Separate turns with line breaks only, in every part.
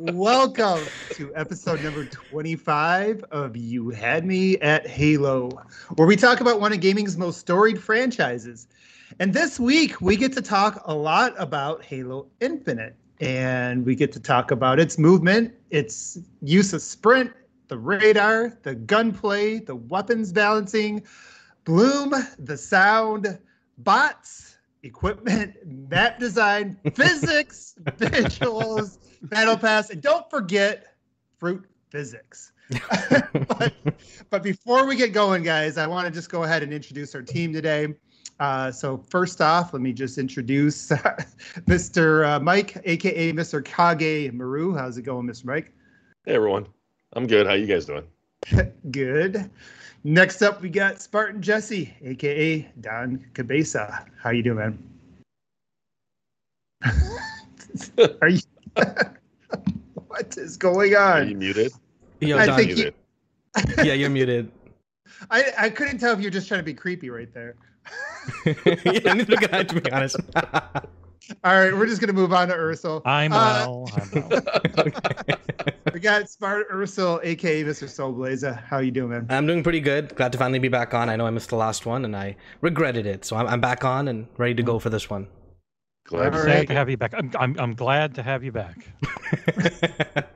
Welcome to episode number 25 of You Had Me at Halo, where we talk about one of gaming's most storied franchises. And this week, we get to talk a lot about Halo Infinite. And we get to talk about its movement, its use of sprint, the radar, the gunplay, the weapons balancing, Bloom, the sound, bots, equipment, map design, physics, visuals, battle pass, and don't forget fruit physics. but, but before we get going, guys, I want to just go ahead and introduce our team today. Uh, so first off, let me just introduce Mr. Uh, Mike, aka Mr. Kage Maru. How's it going, Mr. Mike?
Hey everyone, I'm good. How you guys doing?
good. Next up, we got Spartan Jesse, aka Don Cabeza. How you doing, man? Are you? what is going on?
Are you muted?
Yo,
I think
muted.
you,
yeah, you're muted.
I, I couldn't tell if you're just trying to be creepy right there.
yeah, neither can I, to be honest.
All right, we're just gonna move on to Ursel.
I'm
Uh,
well. I'm well.
We got Smart Ursel, aka Mr. Soulblazer. How you doing, man?
I'm doing pretty good. Glad to finally be back on. I know I missed the last one and I regretted it. So I'm, I'm back on and ready to go for this one.
Glad to
All right.
To have you back. I'm, I'm, I'm glad to have you back.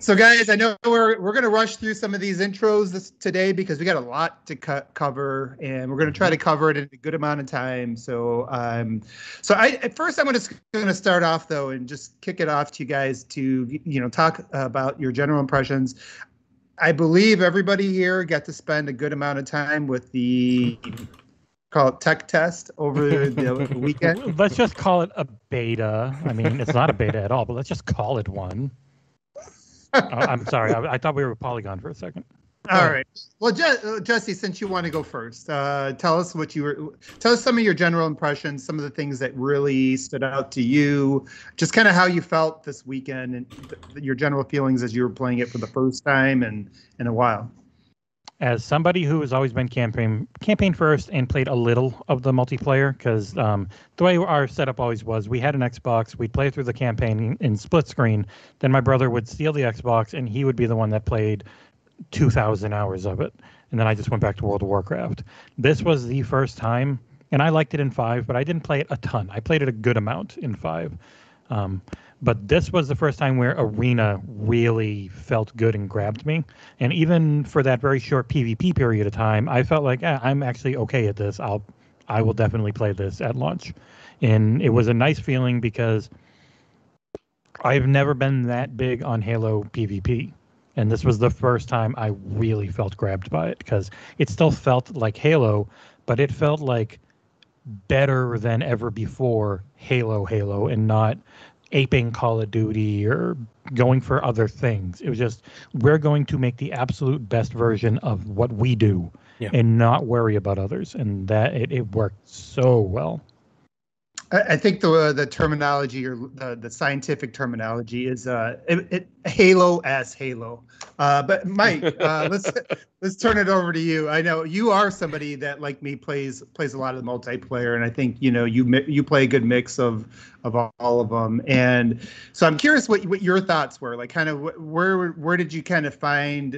So, guys, I know we're we're gonna rush through some of these intros this today because we got a lot to cut cover, and we're gonna try to cover it in a good amount of time. So, um, so I at first I'm gonna gonna start off though and just kick it off to you guys to you know talk about your general impressions. I believe everybody here got to spend a good amount of time with the call it tech test over the weekend.
Let's just call it a beta. I mean, it's not a beta at all, but let's just call it one. Uh, I'm sorry. I, I thought we were a Polygon for a second.
All right. Well, Je- uh, Jesse, since you want to go first, uh, tell us what you were. Tell us some of your general impressions, some of the things that really stood out to you, just kind of how you felt this weekend, and th- your general feelings as you were playing it for the first time and in a while.
As somebody who has always been campaign campaign first and played a little of the multiplayer, because um, the way our setup always was, we had an Xbox, we'd play through the campaign in split screen. Then my brother would steal the Xbox, and he would be the one that played 2,000 hours of it. And then I just went back to World of Warcraft. This was the first time, and I liked it in five, but I didn't play it a ton. I played it a good amount in five. Um, but this was the first time where Arena really felt good and grabbed me. And even for that very short PvP period of time, I felt like eh, I'm actually okay at this. I'll, I will definitely play this at launch. And it was a nice feeling because I've never been that big on Halo PvP. And this was the first time I really felt grabbed by it because it still felt like Halo, but it felt like better than ever before Halo Halo and not aping Call of Duty or going for other things. It was just we're going to make the absolute best version of what we do
Yeah.
and not worry about others. And that it, it worked so well.
I, think the the terminology or the, the scientific terminology is uh, it, it, Halo as Halo. Uh, but Mike, uh, let's let's turn it over to you. I know you are somebody that, like me, plays plays a lot of the multiplayer, and I think you know you you play a good mix of of all of them. And so I'm curious what what your thoughts were. Like, kind of where where did you kind of find?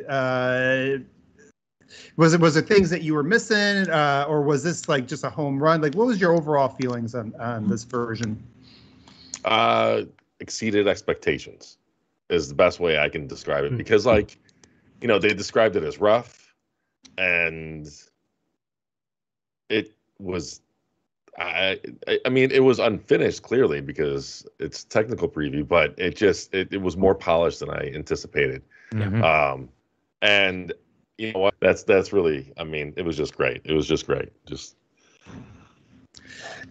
Was it was it things that you were missing, uh, or was this like just a home run? Like, what was your overall feelings on on this version?
Uh, exceeded expectations is the best way I can describe it
Hmm.
because, like, you know, they described it as rough, and it was. I, I I mean, it was unfinished clearly because it's technical preview, but it just it, it was more polished than I anticipated.
Mhm.
Um, and you know what? That's that's really. I mean, it was just great. It was just great. Just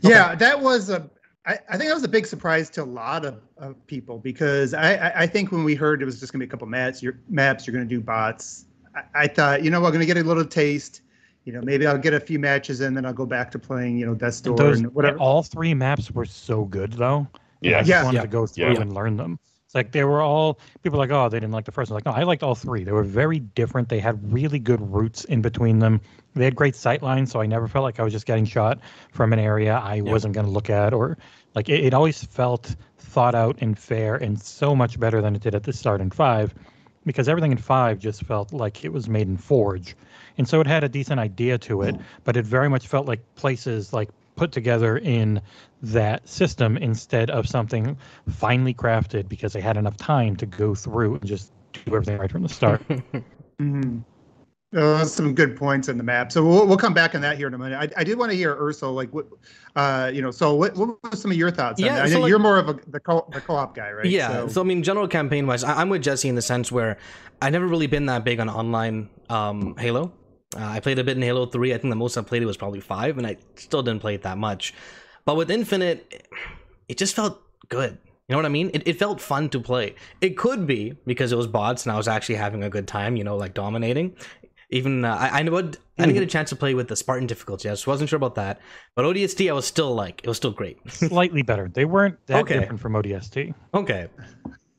Yeah, that was a. I, I think that was a big surprise to a lot of, of people because I, I, I think when we heard it was just gonna be a couple maps, your maps, you're gonna do bots. I, I thought, you know, we're gonna get a little taste. You know, maybe I'll get a few matches in, then I'll go back to playing, you know, Death's Door
Those,
and whatever.
All three maps were so good, though.
Yeah.
I just
Yeah.
wanted
Yeah.
to go through
Yeah.
and learn them. Like they were all people were like, oh, they didn't like the first one. Like, no, I liked all three. They were very different. They had really good routes in between them. They had great sight lines, so I never felt like I was just getting shot from an area I
Yeah.
wasn't going to look at or Like it, it always felt thought out and fair and so much better than it did at the start in five, because everything in five just felt like it was made in Forge, and so it had a decent idea to it, mm. but it very much felt like places like put together in that system instead of something finely crafted because they had enough time to go through and just do everything right from the start.
Mm-hmm. Uh, some good points in the map. So we'll, we'll come back on that here in a minute. I, I did want to hear Ursel, like what, uh, you know. So what, what were some of your thoughts?
Yeah,
on that? I
so
know
like-
you're more of a the co the co-op guy, right?
Yeah. So, I mean, general campaign wise, I- I'm with Jesse in the sense where I've never really been that big on online um, Halo. Uh, I played a bit in Halo 3. I think the most I played it was probably five, and I still didn't play it that much. But with Infinite, it just felt good. You know what I mean? It, it felt fun to play. It could be because it was bots and I was actually having a good time, you know, like dominating. Even uh, I, I would I didn't get a chance to play with the Spartan difficulty. I just wasn't sure about that. But ODST, I was still like, it was still great.
Slightly better. They weren't that
Okay.
different from ODST.
Okay.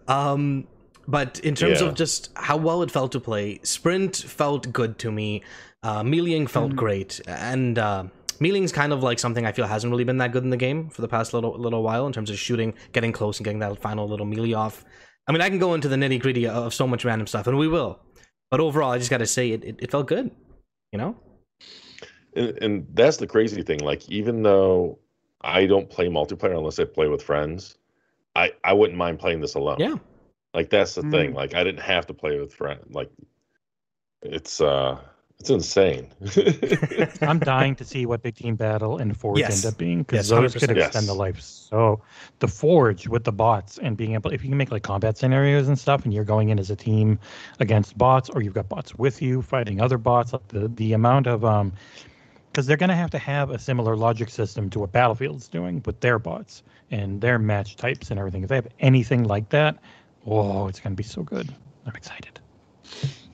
Um, but in terms
Yeah.
of just how well it felt to play, sprint felt good to me. Uh, meleeing felt great, and uh, meleeing's kind of like something I feel hasn't really been that good in the game for the past little little while in terms of shooting, getting close, and getting that final little melee off. I mean, I can go into the nitty gritty of so much random stuff, and we will. But overall, I just got to say it, it, it felt good. You know?
and, and that's the crazy thing. Like, even though I don't play multiplayer unless I play with friends, I I wouldn't mind playing this alone.
Yeah.
Like that's the thing.
Mm.
Like I didn't have to play with friends. Like it's uh it's insane.
I'm dying to see what Big Team Battle and Forge
Yes.
end up being because
Yes,
those could
100%.
extend the life. So the Forge with the bots and being able, if you can make like combat scenarios and stuff, and you're going in as a team against bots, or you've got bots with you fighting other bots, like the the amount of um, because they're going to have to have a similar logic system to what Battlefield's doing with their bots and their match types and everything. If they have anything like that, oh, it's going to be so good. I'm excited.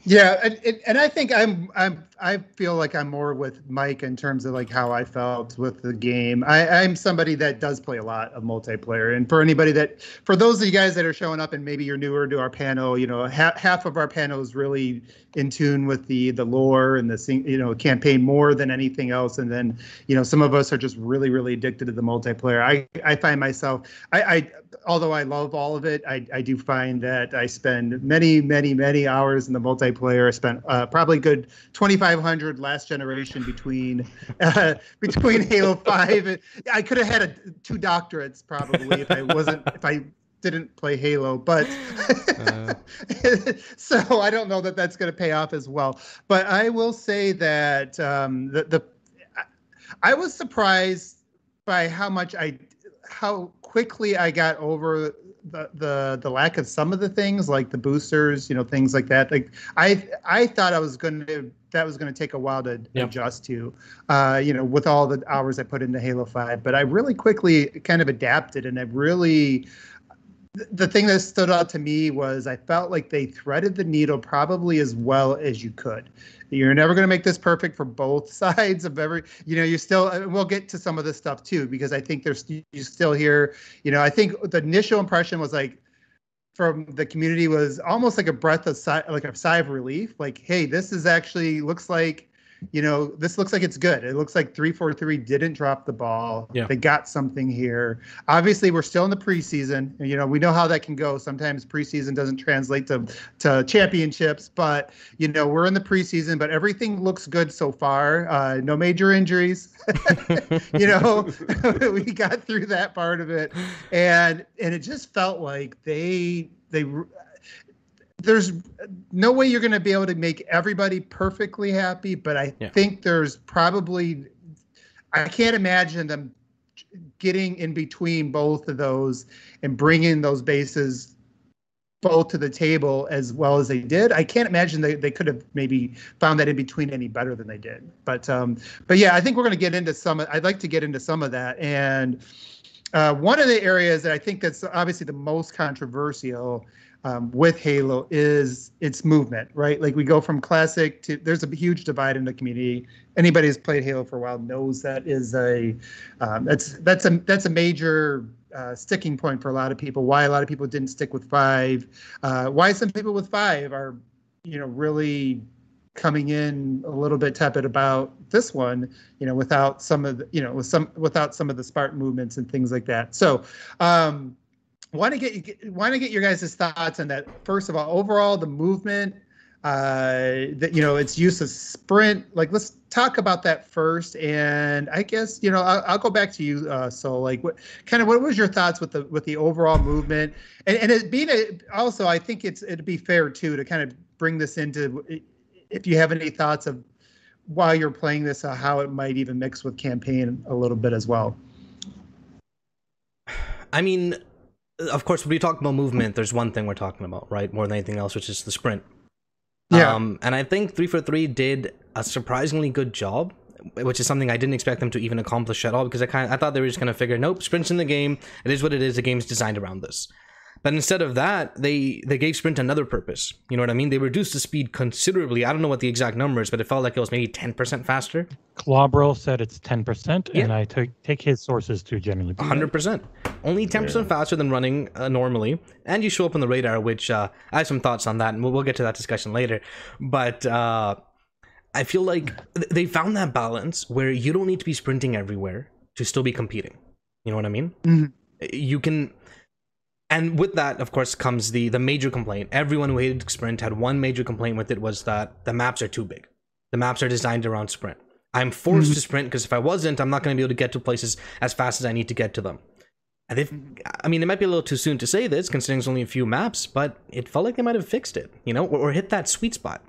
Yeah, and, and- I think I'm I'm I feel like I'm more with Mike in terms of like how I felt with the game. I, I'm somebody that does play a lot of multiplayer, and for anybody that, for those of you guys that are showing up and maybe you're newer to our panel, you know, ha- half of our panel is really in tune with the the lore and the you know campaign more than anything else, and then you know some of us are just really really addicted to the multiplayer. I I find myself I, I although I love all of it, I, I do find that I spend many, many, many hours in the multiplayer. I spent uh, probably good 2,500 last generation between uh, between Halo Five. I could have had a, two doctorates probably if I wasn't if I didn't play Halo, but
Uh.
so I don't know that that's going to pay off as well. But I will say that um, the the I was surprised by how much I how quickly I got over the, the the lack of some of the things like the boosters, you know, things like that. Like I I thought I was going to that was going to take a while to
Yep.
adjust to, uh, you know, with all the hours I put into Halo Five. But I really quickly kind of adapted, and I really the thing that stood out to me was I felt like they threaded the needle probably as well as you could. You're never going to make this perfect for both sides of every, you know, you still, we'll get to some of this stuff too, because I think there's, you still hear, you know, I think the initial impression was like, from the community was almost like a breath of sigh, like a sigh of relief. Like, hey, this is actually looks like, you know, this looks like it's good. It looks like three four three didn't drop the ball.
Yeah.
They got something here. Obviously, we're still in the preseason. You know, we know how that can go. Sometimes preseason doesn't translate to to championships, but you know, we're in the preseason. But everything looks good so far. Uh, no major injuries. you know, we got through that part of it, and and it just felt like they they there's no way you're going to be able to make everybody perfectly happy, but I
Yeah.
think there's probably I can't imagine them getting in between both of those and bringing those bases both to the table as well as they did. I can't imagine they, they could have maybe found that in between any better than they did. But um, but yeah, I think we're going to get into some. I'd like to get into some of that. And uh, one of the areas that I think that's obviously the most controversial um, with Halo is its movement, right? Like we go from classic to there's a huge divide in the community. Anybody who's played Halo for a while knows that is a um, that's that's a that's a major uh, sticking point for a lot of people. Why a lot of people didn't stick with five. Uh, why some people with five are you know really coming in a little bit tepid about this one, you know, without some of the, you know, with some without some of the Spartan movements and things like that. So, um, want to get want to get your guys' thoughts on that. First of all, overall the movement, uh, that you know, its use of sprint. Like, let's talk about that first. And I guess you know, I'll, I'll go back to you. Uh, so, like, what kind of what was your thoughts with the with the overall movement? And and it being a, also, I think it's it'd be fair too to kind of bring this into if you have any thoughts of while you're playing this, uh, how it might even mix with campaign a little bit as well.
I mean, of course, when we talk about movement, there's one thing we're talking about, right? More than anything else, which is the sprint.
Yeah.
Um, and I think 343 did a surprisingly good job, which is something I didn't expect them to even accomplish at all because I kind of I thought they were just going to figure, nope, sprints in the game. It is what it is. The game's designed around this. But instead of that, they they gave sprint another purpose. You know what I mean? They reduced the speed considerably. I don't know what the exact numbers, but it felt like it was maybe 10% faster.
Clawbro said it's 10%,
Yeah.
and I took take his sources to generally
hundred percent, only ten percent faster than running uh, normally, and you show up on the radar. Which uh, I have some thoughts on that, and we'll, we'll get to that discussion later. But uh, I feel like th- they found that balance where you don't need to be sprinting everywhere to still be competing. You know what I mean?
Mhm.
You can, and with that, of course, comes the the major complaint. Everyone who hated sprint had one major complaint with it was that the maps are too big. The maps are designed around sprint. I'm forced to mm-hmm. sprint because if I wasn't, I'm not going to be able to get to places as fast as I need to get to them. And they've, I mean, it might be a little too soon to say this, considering it's only a few maps, but it felt like they might have fixed it, you know, or, or hit that sweet spot.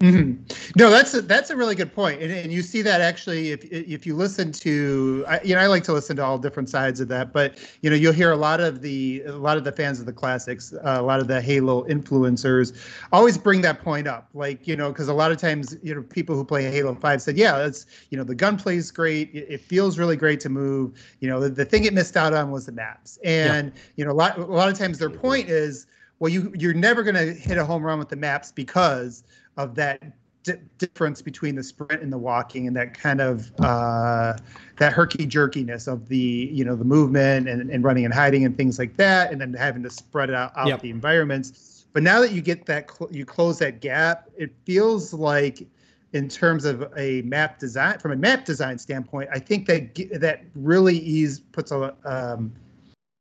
Hmm No, that's a, that's a really good point, and, and you see that actually if if you listen to, I, you know, I like to listen to all different sides of that, but you know, you'll hear a lot of the a lot of the fans of the classics, uh, a lot of the Halo influencers, always bring that point up, like you know, because a lot of times you know people who play Halo Five said, yeah, it's you know the gunplay is great, it, it feels really great to move, you know, the, the thing it missed out on was the maps, and you know, a lot a lot of times their point is, well, you you're never going to hit a home run with the maps because of that di- difference between the sprint and the walking and that kind of uh, that herky jerkiness of the you know the movement and, and running and hiding and things like that and then having to spread out, out
Yep.
the environments but now that you get that cl- you close that gap it feels like in terms of a map design from a map design standpoint i think that that really ease puts a um,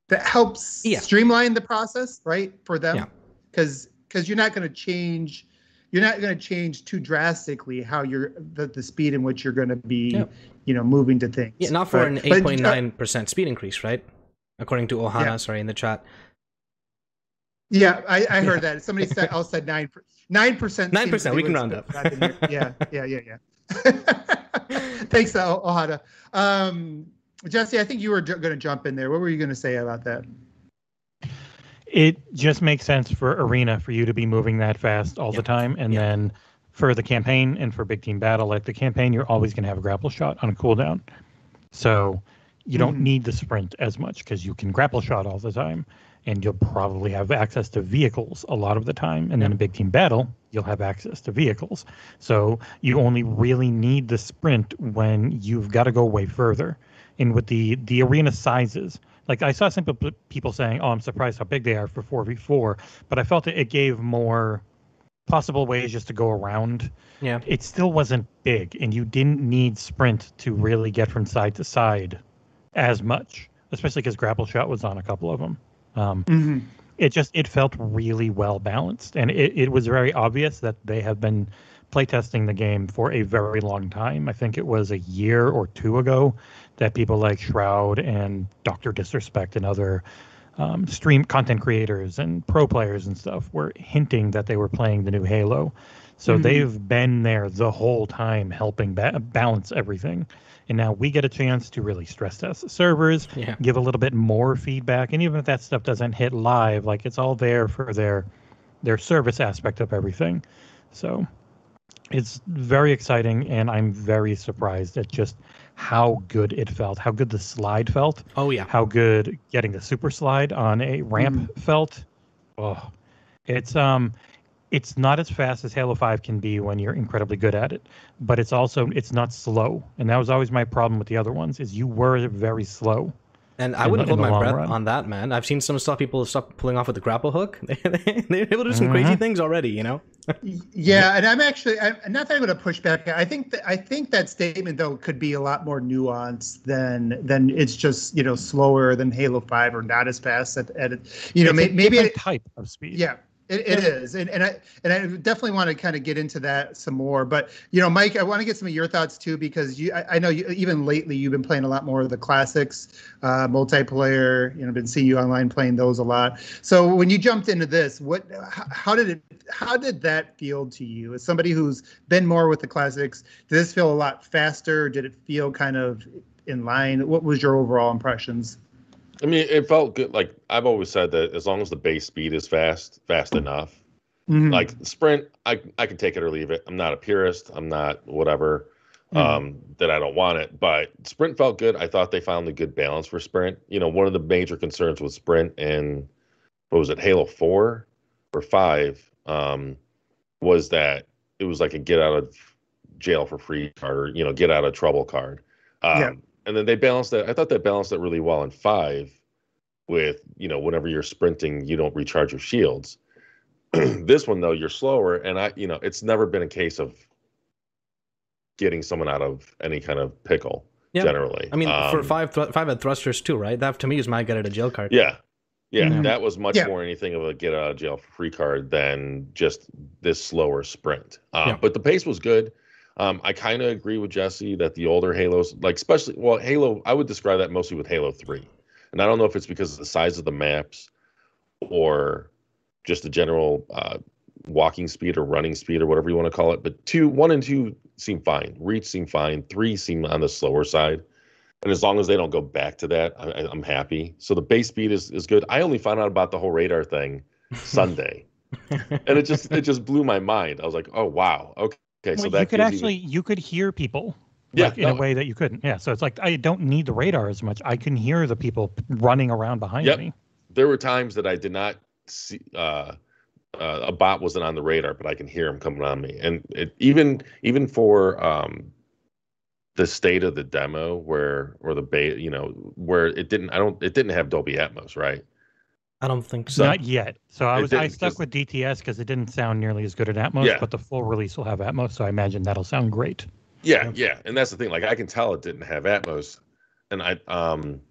that helps
Yeah.
streamline the process right for them
Yeah.
because because you're not going to change you're not going to change too drastically how you're the, the speed in which you're going to be you know moving to things
Yeah, not for
But-
an
uh,
8.9% speed increase, right? According to Ohana,
Yeah.
sorry, in the chat.
yeah i, I heard that somebody said else said nine nine percent
9%, we can round up.
yeah yeah yeah yeah thanks ohana um jesse i think you were going to jump in there what were you going to say about that
It just makes sense for arena for you to be moving that fast all
Yeah.
the time, and
Yeah.
then for the campaign and for big team battle, like the campaign, you're always going to have a grapple shot on a cooldown, so you don't
Mhm.
need the sprint as much because you can grapple shot all the time, and you'll probably have access to vehicles a lot of the time, and then a big team battle, you'll have access to vehicles. So you only really need the sprint when you've got to go way further. And with the the arena sizes, like I saw some people saying, "Oh, I'm surprised how big they are for 4v4," but I felt that it gave more possible ways just to go around.
Yeah.
It still wasn't big, and you didn't need sprint to really get from side to side as much, especially because grapple shot was on a couple of them. Um,
mm-hmm.
it just it felt really well balanced and it, it was very obvious that they have been playtesting the game for a very long time i think it was a year or two ago that people like shroud and dr disrespect and other um, stream content creators and pro players and stuff were hinting that they were playing the new halo so
Mhm.
they've been there the whole time helping ba- balance everything and now we get a chance to really stress test the servers
Yeah.
give a little bit more feedback and even if that stuff doesn't hit live like it's all there for their their service aspect of everything so it's very exciting and i'm very surprised at just how good it felt how good the slide felt
Oh, yeah.
how good getting the super slide on a ramp felt oh it's um it's not as fast as halo 5 can be when you're incredibly good at it but it's also it's not slow and that was always my problem with the other ones is you were very slow
And I
in
wouldn't hold my breath
run.
on that, man. I've seen some stuff people stop pulling off with the grapple hook. They're able to do some crazy
Mhm.
things already, you know?
Yeah, and I'm actually I'm not that I'm going to push back. I think that I think that statement though could be a lot more nuanced than than it's just you know slower than Halo Five or not as fast at, at you know
It's a
maybe it,
type of speed.
yeah. It, it is, and, and I and I definitely want to kind of get into that some more. But you know, Mike, I want to get some of your thoughts too because you, I, I know you, even lately you've been playing a lot more of the classics, uh, multiplayer. You know, been seeing you online playing those a lot. So when you jumped into this, what, how, how did it, how did that feel to you as somebody who's been more with the classics? Did this feel a lot faster? Did it feel kind of in line? What was your overall impressions?
I mean, it felt good. Like I've always said that as long as the base speed is fast, fast enough.
Mhm.
Like sprint, I I can take it or leave it. I'm not a purist. I'm not whatever.
Mhm.
Um, that I don't want it. But sprint felt good. I thought they found a good balance for sprint. You know, one of the major concerns with sprint and what was it, Halo Four or Five, um, was that it was like a get out of jail for free card or you know get out of trouble card. Um,
Yeah.
And then they balanced that. I thought they balanced it really well in five, with you know whenever you're sprinting, you don't recharge your shields. this one though, you're slower, and I you know it's never been a case of getting someone out of any kind of pickle.
Yeah.
Generally,
I mean, for
Um,
five thr five at thrusters too, right? That to me is my get out of jail card.
Yeah. Yeah,
Mhm.
that was much
Yeah.
more anything of a get out of jail for free card than just this slower sprint. Um,
Yeah.
But the pace was good. Um, I kind of agree with Jesse that the older Halos, like especially, well, Halo, I would describe that mostly with Halo 3. And I don't know if it's because of the size of the maps or just the general uh, walking speed or running speed or whatever you want to call it. But two, one and two seem fine. Reach seem fine. Three seem on the slower side. And as long as they don't go back to that, I, I- I'm happy. So the base speed is, is good. I only found out about the whole radar thing Sunday, and it just it just blew my mind. I was like, oh wow, okay, so
Well,
that
you could actually you could hear people
Yeah,
like, in a way that you couldn't. Yeah, so it's like I don't need the radar as much. I can hear the people running around behind
Yep.
me.
there were times that I did not see uh, uh, a bot wasn't on the radar, but I can hear him coming on me. And it, even even for um, the state of the demo, where or the beta, you know, where it didn't, I don't, it didn't have Dolby Atmos, right?
I don't think so.
So-
Not yet. So I was I stuck
just-
with DTS because it didn't sound nearly as good at Atmos,
Yeah.
but the full release will have Atmos, so I imagine that'll sound great.
Yeah, yeah, and that's the thing. Like I can tell it didn't have Atmos, and I um,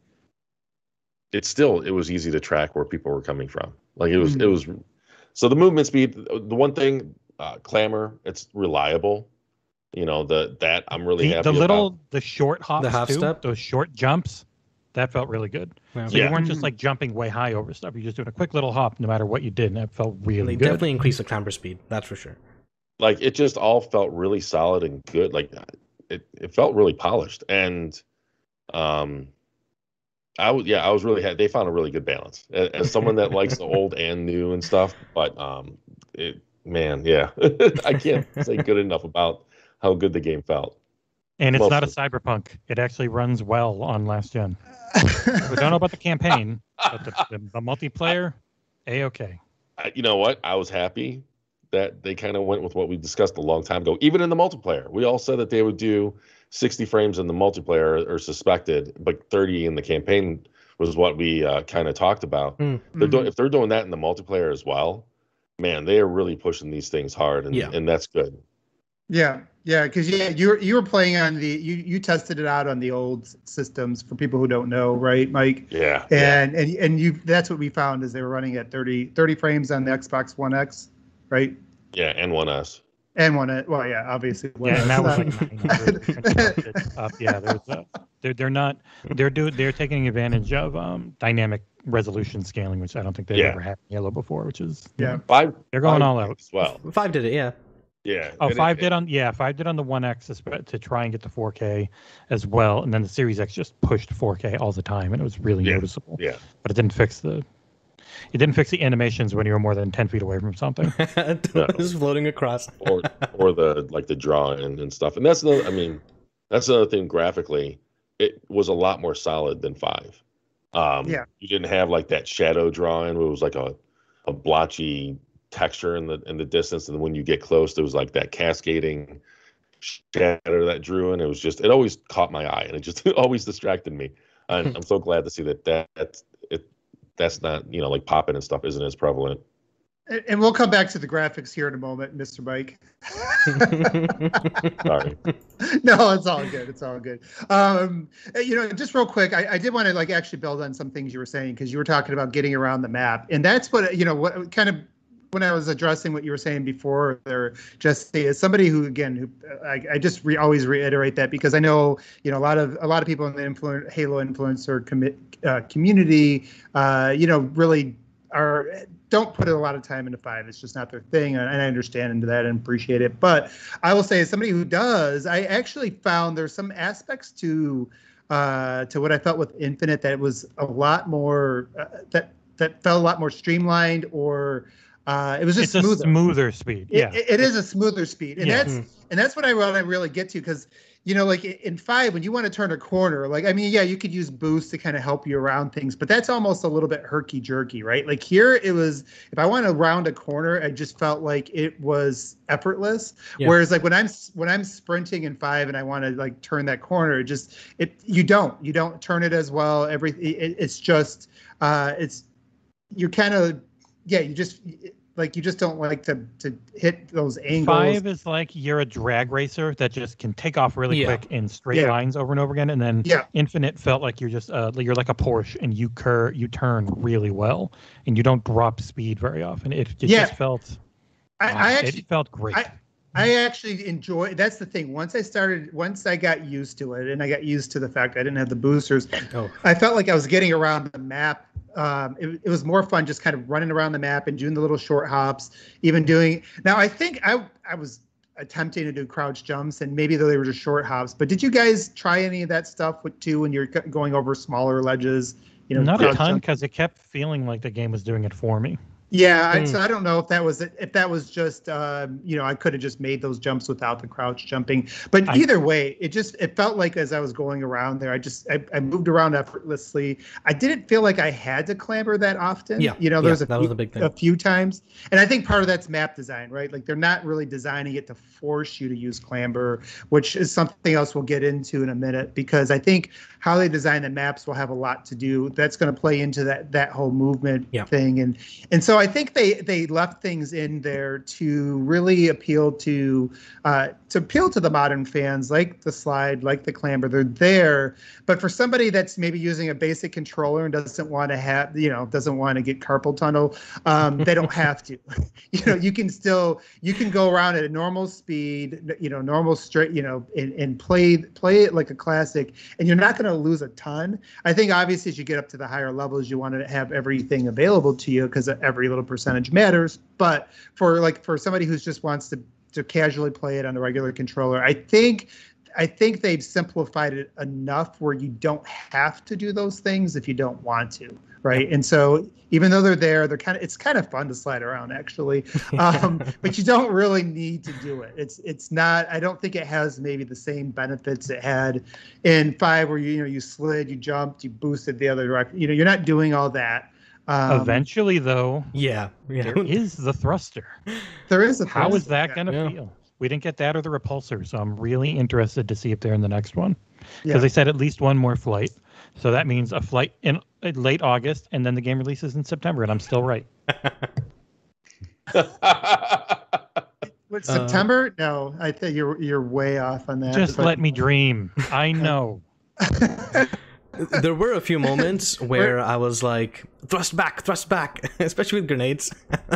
it's still it was easy to track where people were coming from. Like it was it
Mhm.
was, so the movement speed. The one thing, uh, clamber, it's reliable. You know the that I'm really
The,
happy
the little
about.
the short hops the
half
too,
step?
those short jumps, that felt really good.
Yeah.
So
Yeah.
you weren't just
Mhm.
like jumping way high over stuff. You're just doing a quick little hop no matter what you did, and it felt
they
really good.
definitely increased the clamber speed. That's for sure.
Like it just all felt really solid and good. Like it it felt really polished and um. I was yeah, I was really happy. They found a really good balance. As, as someone that likes the old and new and stuff, but um, it man, yeah, I can't say good enough about how good the game felt.
And it's not a cyberpunk. It actually runs well on last gen. We don't know about the campaign, but the, the, the multiplayer, a okay.
You know what? I was happy that they kind of went with what we discussed a long time ago. Even in the multiplayer, we all said that they would do 60 frames in the multiplayer or suspected, but 30 in the campaign was what we uh, kind of talked about.
Mm.
They're doing, if they're doing that in the multiplayer as well, man, they are really pushing these things hard, and
Yeah.
and that's good.
Yeah, yeah, because yeah, you were you were playing on the you you tested it out on the old systems for people who don't know, right, Mike?
Yeah, yeah,
And and and you that's what we found is they were running at 30, 30 frames on the Xbox One X, right?
yeah, and one S.
And one uh, well, yeah, obviously. One
Yeah, and that was
S.
like 900 and busted up. Yeah, there's uh, they're they're not they're do they're taking advantage of um dynamic resolution scaling, which I don't think they've
Yeah.
ever had in Halo before. Which is
Yeah.
Five.
they're going
five
all out.
as well.
Five did it, yeah.
Yeah.
Oh,
and it-
five did on yeah, five did on the One X to try and get the 4K as well, and then the Series X just pushed 4K all the time, and it was really
Yeah,
noticeable.
Yeah.
But it didn't fix the it didn't fix the animations when you were more than 10 feet away from something.
Just floating across.
or or the like the drawing and stuff. And that's another. I mean, that's another thing. Graphically, it was a lot more solid than five. Um,
Yeah.
You didn't have like that shadow drawing where it was like a a blotchy texture in the in the distance, and when you get close, there was like that cascading shadow that drew in. It was just it always caught my eye, and it just always distracted me. And I'm so glad to see that that it that's not you know like popping and stuff isn't as prevalent
And- And we'll come back to the graphics here in a moment, Mr. Mike.
Sorry.
no, it's all good. It's all good. Um, you know, just real quick, I, I did want to like actually build on some things you were saying because you were talking about getting around the map, and that's what you know. What kind of when I was addressing what you were saying before, there, Jesse, as somebody who again, who I, I just re, always reiterate that because I know you know a lot of a lot of people in the influ- Halo influencer commi- uh, community, uh, you know, really are don't put a lot of time into five. It's just not their thing, and, and I understand into that and appreciate it. But I will say, as somebody who does, I actually found there's some aspects to uh, to what I felt with Infinite that was a lot more uh, that that felt a lot more streamlined, or uh, it was just smoother.
a smoother speed. Yeah.
it- it is a smoother speed, and
Yeah.
that's and that's what I want to really get to because you know, like in five, when you want to turn a corner, like I mean, yeah, you could use boost to kind of help you around things, but that's almost a little bit herky jerky, right? Like here, it was if I want to round a corner, I just felt like it was effortless.
Yeah.
Whereas like when I'm when I'm sprinting in five and I want to like turn that corner, it just it you don't you don't turn it as well. Every it, it's just uh it's you're kind of yeah you just like you just don't like to to hit those angles.
Five is like you're a drag racer that just can take off really
Yeah.
quick in straight
Yeah.
lines over and over again, and then
Yeah.
Infinite felt like you're just uh, you're like a Porsche and you cur you turn really well and you don't drop speed very often. It, it
Yeah.
just felt
I,
wow,
I actually
it felt great.
I- I actually enjoy. That's the thing. Once I started, once I got used to it, and I got used to the fact I didn't have the boosters,
Oh.
I felt like I was getting around the map. Um, it, it was more fun just kind of running around the map and doing the little short hops. Even doing now, I think I I was attempting to do crouch jumps, and maybe though they were just short hops. But did you guys try any of that stuff with too when you're going over smaller ledges? You know,
Not a ton because it kept feeling like the game was doing it for me.
Yeah, I,
Hmm.
so I don't know if that was if that was just um, you know I could have just made those jumps without the crouch jumping, but
I-
either way, it just it felt like as I was going around there, I just I, I moved around effortlessly. I didn't feel like I had to clamber that often.
Yeah,
you know,
yeah,
there's a
that
few,
was the big thing.
a few times, and I think part of that's map design, right? Like they're not really designing it to force you to use clamber, which is something else we'll get into in a minute because I think how they design the maps will have a lot to do. That's going to play into that that whole movement
Yeah.
thing, and and so I think they they left things in there to really appeal to uh, to appeal to the modern fans, like the slide, like the clamber. They're there, but for somebody that's maybe using a basic controller and doesn't want to have, you know, doesn't want to get carpal tunnel, um, they don't have to. you know, you can still you can go around at a normal speed, you know, normal straight, you know, and, and play play it like a classic, and you're not going to lose a ton. I think obviously as you get up to the higher levels, you want to have everything available to you because every little percentage matters. But for like for somebody who just wants to to casually play it on a regular controller, I think I think they've simplified it enough where you don't have to do those things if you don't want to, right? And so even though they're there, they're kind of it's kind of fun to slide around actually, um, but you don't really need to do it. It's it's not. I don't think it has maybe the same benefits it had in five, where you you know you slid, you jumped, you boosted the other direction. You know, you're not doing all that. Um,
Eventually, though,
Yeah, yeah.
there is the thruster.
there is a
How is
thrust-
that
yeah,
going to
Yeah.
feel? We didn't get that or the repulsor, so I'm really interested to see if they're in the next one. Because
Yeah.
they said at least one more flight, so that means a flight in uh, late August, and then the game releases in September, and I'm still right.
What,
Uh,
September? no, I think you're you're way off on that.
Just
but-
let me dream. I know.
there were a few moments where I was like, thrust back, thrust back, especially with grenades.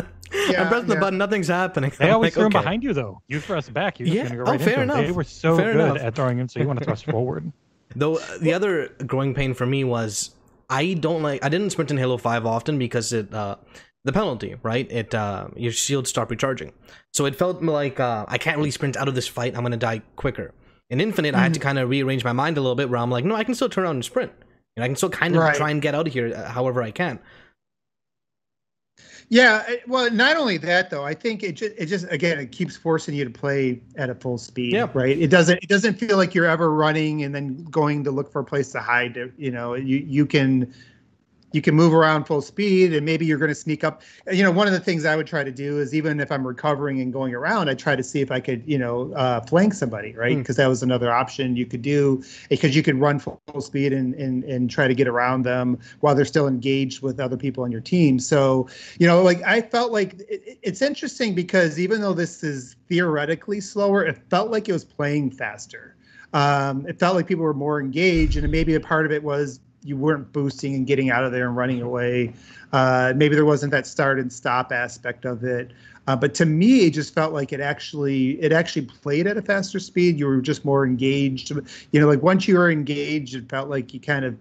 Yeah,
I'm pressing the button, nothing's happening.
They
I'm
always
like,
throw them behind you, though. You thrust back, you're just
Yeah.
going to go
Oh,
right
fair
into them. They
enough.
were so
Fair
good
enough.
at throwing in, so you want to thrust forward.
Though the other growing pain for me was I don't like I didn't sprint in Halo 5 often because it uh the penalty, right? It uh your shields stop recharging. So it felt like uh I can't really sprint out of this fight. I'm going to die quicker. In Infinite, I had to
Mm.
kind of rearrange my mind a little bit where I'm like, no, I can still turn around and sprint. And I can still kind of
Right.
try and get out of here uh, however I can.
Yeah, well, not only that though, I think it just it just again it keeps forcing you to play at a full speed.
Yeah.
Right. It doesn't it doesn't feel like you're ever running and then going to look for a place to hide. You know, you you can you can move around full speed and maybe you're going to sneak up. You know one of the things i would try to do is even if i'm recovering and going around i try to see if i could you know uh, flank somebody right? Because mm. that was another option you could do because you could run full speed and, and and try to get around them while they're still engaged with other people on your team. So you know like i felt like it, it's interesting because even though this is theoretically slower it felt like it was playing faster. Um, it felt like people were more engaged and maybe a part of it was you weren't boosting and getting out of there and running away. Uh, maybe there wasn't that start and stop aspect of it. Uh, but to me, it just felt like it actually it actually played at a faster speed. You were just more engaged. You know, like once you were engaged, it felt like you kind of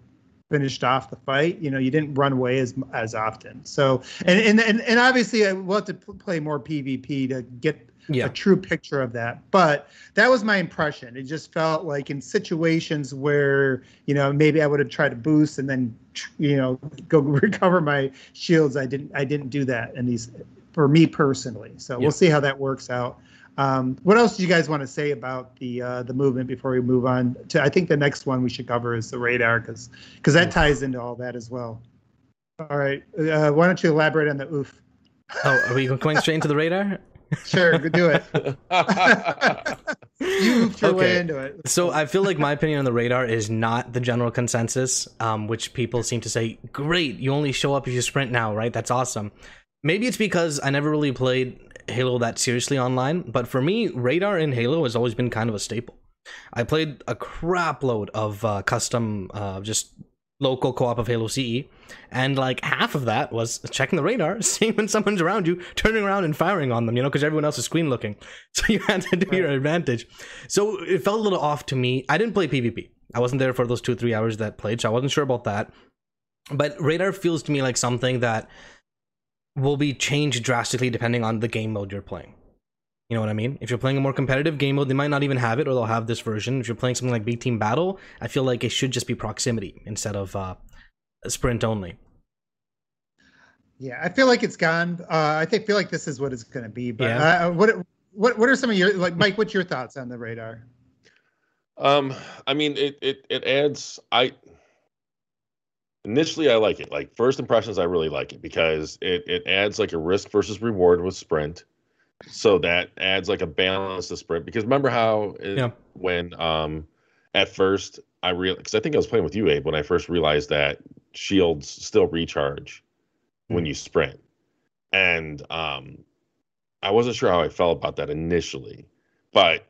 finished off the fight. You know, you didn't run away as as often. So and and and, and obviously, I will have to play more PvP to get yeah. a true picture of that. But that was my impression. It just felt like in situations where, you know, maybe I would have tried to boost and then, you know, go recover my shields. I didn't, I didn't do that in these, for me personally. So yeah. we'll see how that works out. Um, what else do you guys want to say about the uh, the movement before we move on to? I think the next one we should cover is the radar because because that ties into all that as well. All right, uh, why don't you elaborate on the oof?
Oh, are we going straight into the radar?
Sure, do it. you your okay. way into it.
So I feel like my opinion on the radar is not the general consensus, um, which people seem to say, "Great, you only show up if you sprint now, right? That's awesome." Maybe it's because I never really played Halo that seriously online, but for me, radar in Halo has always been kind of a staple. I played a crap load of uh, custom, uh, just local co-op of Halo CE, and like half of that was checking the radar, seeing when someone's around you, turning around and firing on them, you know, because everyone else is screen looking. So you had to do right. your advantage. So it felt a little off to me. I didn't play PvP. I wasn't there for those two three hours that played, so I wasn't sure about that. But radar feels to me like something that will be changed drastically depending on the game mode you're playing. You know what I mean? If you're playing a more competitive game mode, they might not even have it, or they'll have this version. If you're playing something like Big Team Battle, I feel like it should just be proximity instead of uh, sprint only.
Yeah, I feel like it's gone. Uh, I think feel like this is what it's going to be. But yeah. uh, what what what are some of your like Mike? What's your thoughts on the radar?
Um, I mean, it it it adds. I initially I like it. Like first impressions, I really like it because it it adds like a risk versus reward with sprint so that adds like a balance to sprint because remember how it, yeah. when um at first I real because I think I was playing with you Abe when I first realized that shields still recharge mm-hmm. when you sprint and um I wasn't sure how I felt about that initially but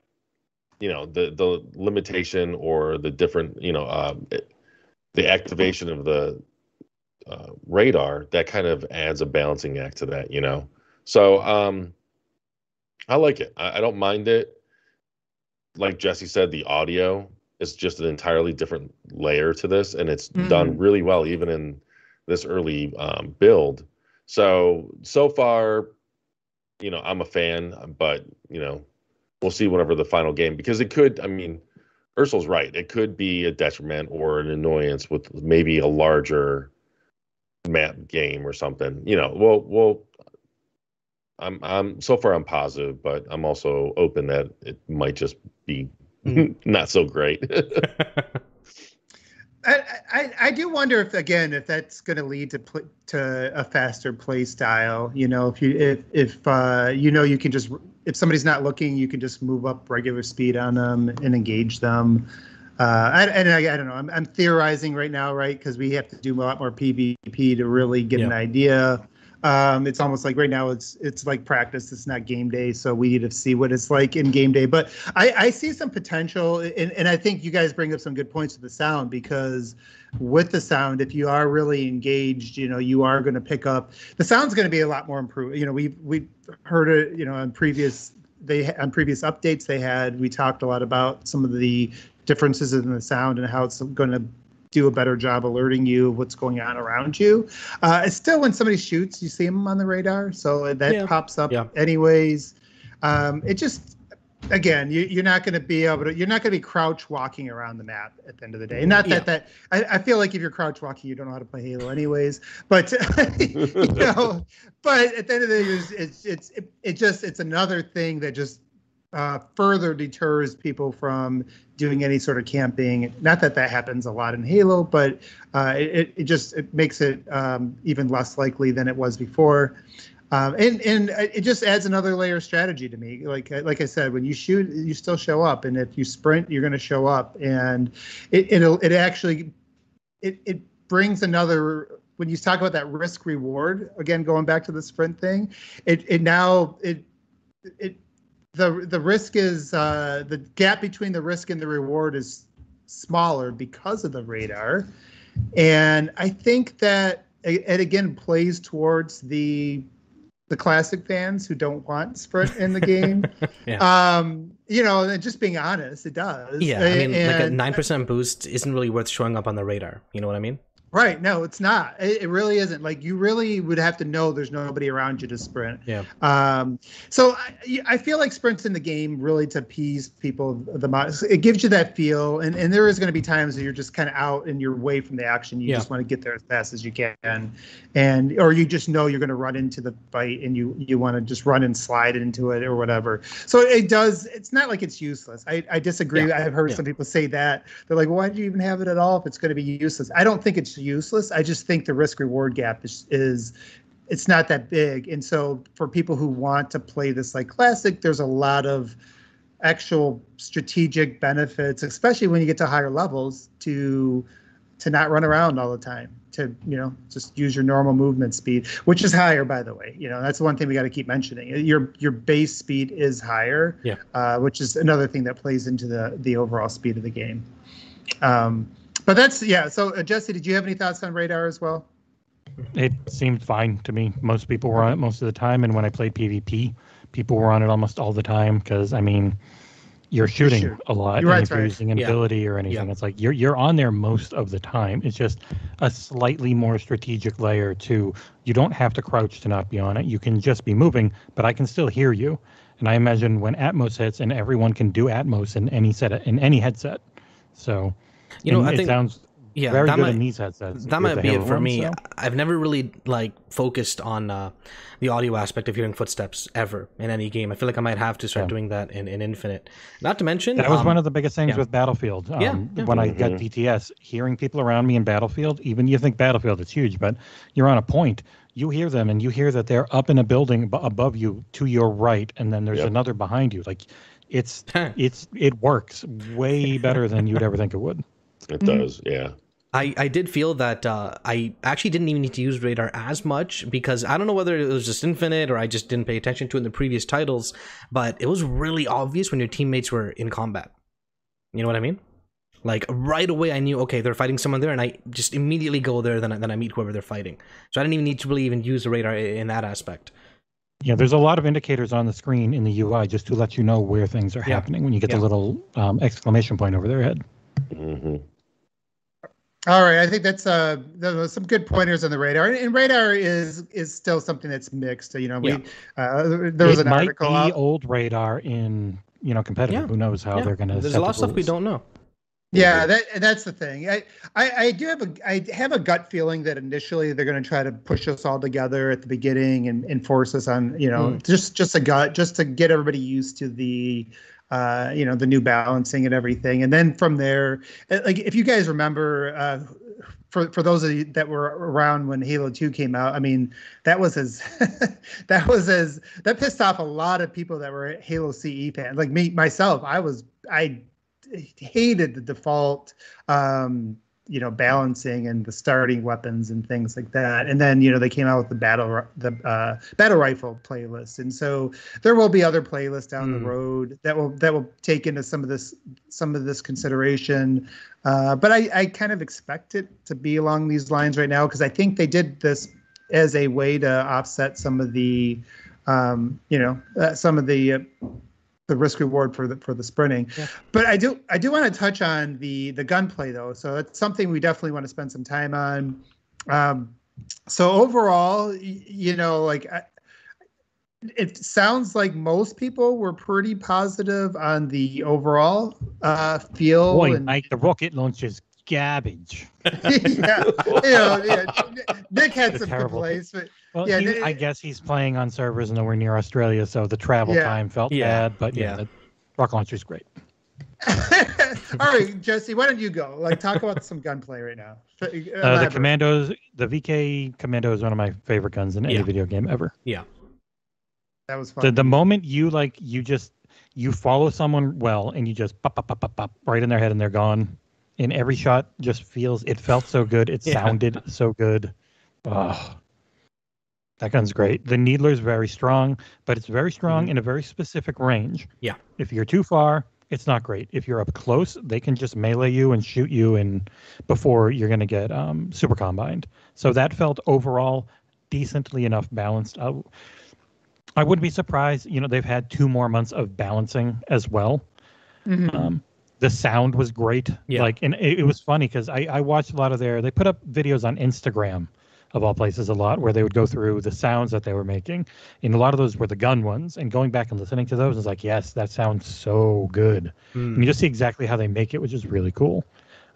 you know the the limitation or the different you know um, it, the activation of the uh, radar that kind of adds a balancing act to that you know so um I like it. I, I don't mind it. Like Jesse said, the audio is just an entirely different layer to this, and it's mm-hmm. done really well, even in this early um, build. So so far, you know, I'm a fan, but you know, we'll see whenever the final game because it could. I mean, Ursel's right. It could be a detriment or an annoyance with maybe a larger map game or something. You know, we'll we'll I'm I'm so far I'm positive, but I'm also open that it might just be mm. not so great.
I, I, I do wonder if again if that's going to lead to pl- to a faster play style. You know, if you if if uh, you know you can just if somebody's not looking, you can just move up regular speed on them and engage them. Uh, and, and I, I, don't know. I'm, I'm theorizing right now, right? Because we have to do a lot more PvP to really get yeah. an idea um, it's almost like right now it's it's like practice. It's not game day, so we need to see what it's like in game day. But I, I see some potential, and, and I think you guys bring up some good points with the sound because with the sound, if you are really engaged, you know you are going to pick up the sound's going to be a lot more improved. You know we we heard it, you know, on previous they on previous updates they had we talked a lot about some of the differences in the sound and how it's going to do a better job alerting you of what's going on around you. Uh, it's still when somebody shoots, you see them on the radar, so that yeah. pops up yeah. anyways. Um, it just again, you, are not going to be able to. You're not going to be crouch walking around the map at the end of the day. Not that yeah. that I, I, feel like if you're crouch walking, you don't know how to play Halo anyways. But you know, but at the end of the day, it's it's, it's it, it just it's another thing that just uh, further deters people from doing any sort of camping. Not that that happens a lot in Halo, but uh, it, it just it makes it um, even less likely than it was before. Um, and and it just adds another layer of strategy to me. Like like I said, when you shoot, you still show up, and if you sprint, you're going to show up, and it it'll, it actually it it brings another when you talk about that risk reward again going back to the sprint thing it it now it it the the risk is uh, the gap between the risk and the reward is smaller because of the radar, and I think that it again plays towards the the classic fans who don't want sprint in the game. yeah. Um, you know, just being honest, it does.
Yeah, I mean, and, like a nine percent boost isn't really worth showing up on the radar. You know what I mean?
Right. No, it's not. It, it, really isn't. Like you really would have to know there's nobody around you to sprint.
Yeah.
Um. So I, I feel like sprints in the game really to appease people the most. It gives you that feel, and and there is going to be times that you're just kind of out and you're away from the action. You yeah. just want to get there as fast as you can, and or you just know you're going to run into the fight and you you want to just run and slide into it or whatever. So it does. It's not like it's useless. I I disagree. Yeah. I've heard yeah. some people say that they're like, why do you even have it at all if it's going to be useless? I don't think it's useless. I just think the risk reward gap is is it's not that big. And so for people who want to play this like classic, there's a lot of actual strategic benefits, especially when you get to higher levels, to to not run around all the time to you know just use your normal movement speed which is higher by the way you know that's one thing we got to keep mentioning your your base speed is higher
yeah
uh, which is another thing that plays into the the overall speed of the game um, but that's yeah. So uh, Jesse, did you have any thoughts on radar as well?
It seemed fine to me. Most people were on it most of the time, and when I played PvP, people were on it almost all the time because I mean, you're shooting Shoot. a lot. You're right, if you're right. using an yeah. ability or anything, yeah. it's like you're you're on there most of the time. It's just a slightly more strategic layer to you don't have to crouch to not be on it. You can just be moving, but I can still hear you. And I imagine when Atmos hits, and everyone can do Atmos in any set in any headset. So
you know, I think
sounds yeah, very good might, in these headsets.
That might be it for me. So. I've never really like focused on uh, the audio aspect of hearing footsteps ever in any game. I feel like I might have to start yeah. doing that in, in Infinite. Not to mention
that was um, one of the biggest things yeah. with Battlefield. Um, yeah, yeah, when mm-hmm. I got DTS, hearing people around me in Battlefield, even you think Battlefield is huge, but you're on a point. You hear them, and you hear that they're up in a building above you to your right, and then there's yep. another behind you. Like it's it's it works way better than you'd ever think it would.
It mm-hmm. does, yeah.
I, I did feel that uh, I actually didn't even need to use radar as much because I don't know whether it was just infinite or I just didn't pay attention to it in the previous titles, but it was really obvious when your teammates were in combat. You know what I mean? Like right away, I knew okay, they're fighting someone there, and I just immediately go there. Then I, then I meet whoever they're fighting. So I didn't even need to really even use the radar in that aspect.
Yeah, there's a lot of indicators on the screen in the UI just to let you know where things are yeah. happening when you get yeah. the little um, exclamation point over their head. Mm-hmm.
All right, I think that's uh some good pointers on the radar, and radar is is still something that's mixed. You know, we yeah. uh, there was
it
an article.
Might be old radar in you know competitive. Yeah. Who knows how yeah. they're going to?
There's a lot of stuff we don't know.
Yeah, that that's the thing. I, I, I do have a I have a gut feeling that initially they're going to try to push us all together at the beginning and, and force us on you know mm. just just a gut just to get everybody used to the uh, you know, the new balancing and everything. And then from there, uh, like if you guys remember, uh, for for those of you that were around when Halo 2 came out, I mean, that was as that was as that pissed off a lot of people that were Halo CE fans. Like me myself, I was I hated the default um you know balancing and the starting weapons and things like that and then you know they came out with the battle the uh, battle rifle playlist and so there will be other playlists down mm. the hmm. road that will that will take into some of this some of this consideration uh, but I, I kind of expect it to be along these lines right now because I think they did this as a way to offset some of the um, you know uh, some of the uh, the risk reward for the for the sprinting. Yeah. But I do I do want to touch on the the gunplay though. So it's something we definitely want to spend some time on. Um, so overall, you know, like I, it sounds like most people were pretty positive on the overall uh, feel.
Boy, and, Mike, the rocket launches garbage.
yeah, you know, yeah. Nick had some complaints, but
well,
yeah,
he, I guess he's playing on servers nowhere near Australia, so the travel yeah. time felt
yeah.
bad. But yeah,
yeah.
rocket launcher is great.
All right, Jesse, why don't you go? Like, talk about some gunplay right now.
Uh, the commandos, the VK commando is one of my favorite guns in any
Yeah.
video game ever.
Yeah, that was fun.
The the moment you like you just you follow someone well and you just pop pop pop pop pop right in their head and they're gone. And every shot just feels it felt so good. It
Yeah.
sounded so good. Oh, that gun's great. The needler's very strong, but it's very strong
Mhm.
in a very specific range.
Yeah.
If you're too far, it's not great. If you're up close, they can just melee you and shoot you and before you're gonna get um, super combined. So that felt overall decently enough balanced. I, I wouldn't be surprised. You know, they've had two more months of balancing as well.
Mhm.
Um, the sound was great.
Yeah.
Like, and it, it was funny because I, I watched a lot of their. They put up videos on Instagram, of all places, a lot where they would go through the sounds that they were making, and a lot of those were the gun ones. And going back and listening to those, is like, yes, that sounds so good. And you just see exactly how they make it, which is really cool.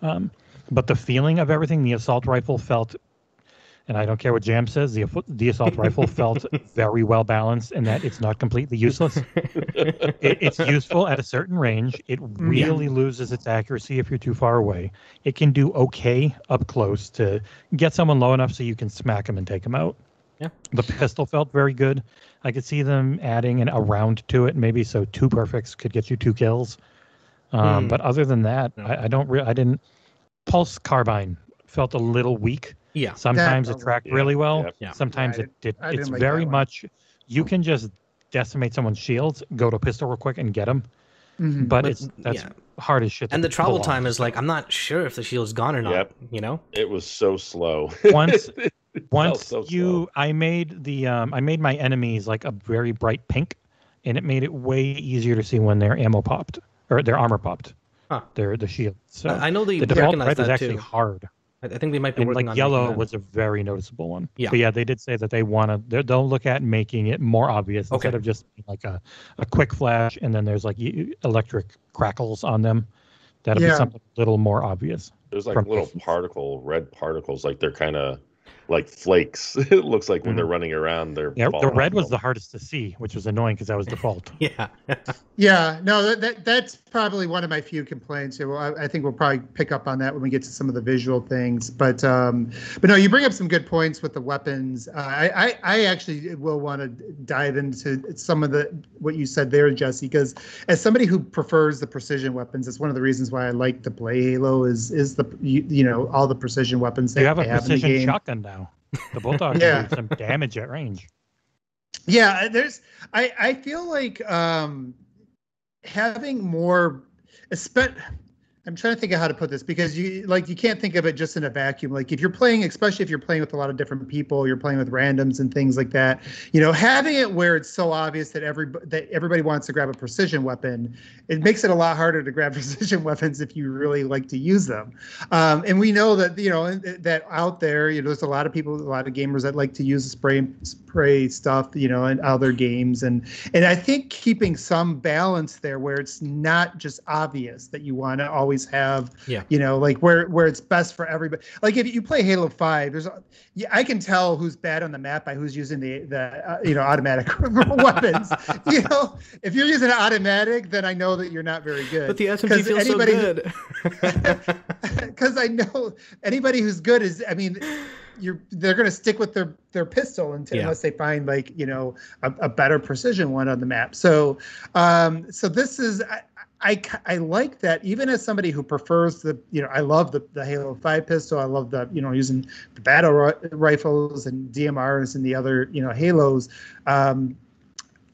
Um, but the feeling of everything, the assault rifle felt, and I don't care what Jam says, the the assault rifle felt very well balanced, and that it's not completely useless. it, it's useful at a certain range. It really loses its accuracy if you're too far away. It can do okay up close to get someone low enough so you can smack them and take them out.
Yeah.
The pistol felt very good. I could see them adding an a round to it, maybe so two perfects could get you two kills. Um,
Hmm.
But other than that,
No.
I, I don't. Re- I didn't. Pulse carbine felt a little weak.
Yeah.
Sometimes it tracked
Yeah,
really well.
yep.
Yeah.
Sometimes
Yeah, I
it did. It's
like
very much. You can just decimate someone's shields, go to pistol real quick, and get them.
Mhm.
But,
But,
it's that's
yeah.
hard as shit.
And the travel
off.
time is like I'm not sure if the shield's gone or not.
Yep.
You know.
It was so slow.
Once- Once
so
you,
slow.
I made the, um, I made my enemies like a very bright pink, and it made it way easier to see when their ammo popped or their armor popped.
Huh.
Their the shield. So
I I know they
the default
recognize
red is actually
too.
hard.
I I think they might be
and
working
like
on
yellow
that.
was a very noticeable one.
Yeah.
But yeah, they did say that they want to. They'll look at making it more obvious
Okay.
instead of just like a, a quick flash and then there's like electric crackles on them. That'll
Yeah.
be something a little more obvious.
There's like
from
little
distance.
particle, red particles, like they're kind of like flakes. it looks like when they're running around, they're
Mm-hmm. Yeah, the red was the hardest to see, which was annoying because that was default.
Yeah.
Yeah, no, that, that that's probably one of my few complaints. Well, I, I think we'll probably pick up on that when we get to some of the visual things. But um, but no, you bring up some good points with the weapons. Uh, I, I I actually will want to dive into some of the what you said there, Jesse, because as somebody who prefers the precision weapons, it's one of the reasons why I like to play Halo. Is is the you, you know all the precision weapons that
you have a
they have
precision shotgun now. The bulldog
Yeah.
some damage at range.
Yeah, there's I I feel like um having more espe- I'm trying to think of how to put this because you like you can't think of it just in a vacuum. Like if you're playing, especially if you're playing with a lot of different people, you're playing with randoms and things like that. You know, having it where it's so obvious that every that everybody wants to grab a precision weapon, it makes it a lot harder to grab precision weapons if you really like to use them. Um, and we know that you know that out there, you know, there's a lot of people, a lot of gamers that like to use spray spray stuff, you know, in other games, and and I think keeping some balance there where it's not just obvious that you want to always have,
Yeah.
you know, like where where it's best for everybody. Like if you play Halo Five, there's, yeah, I can tell who's bad on the map by who's using the the uh, you know automatic weapons. You know, if you're using an automatic, then I know that you're not very good.
But the SMG feels so
anybody who-
good.
because I know anybody who's good is. I mean, you're they're going to stick with their their pistol until,
Yeah.
unless they find like you know a, a better precision one on the map. So, um, so this is. I, I, like that even as somebody who prefers the you know I love the, the Halo 5 pistol. I love the you know using the battle ri- rifles and DMRs and the other you know Halos. Um,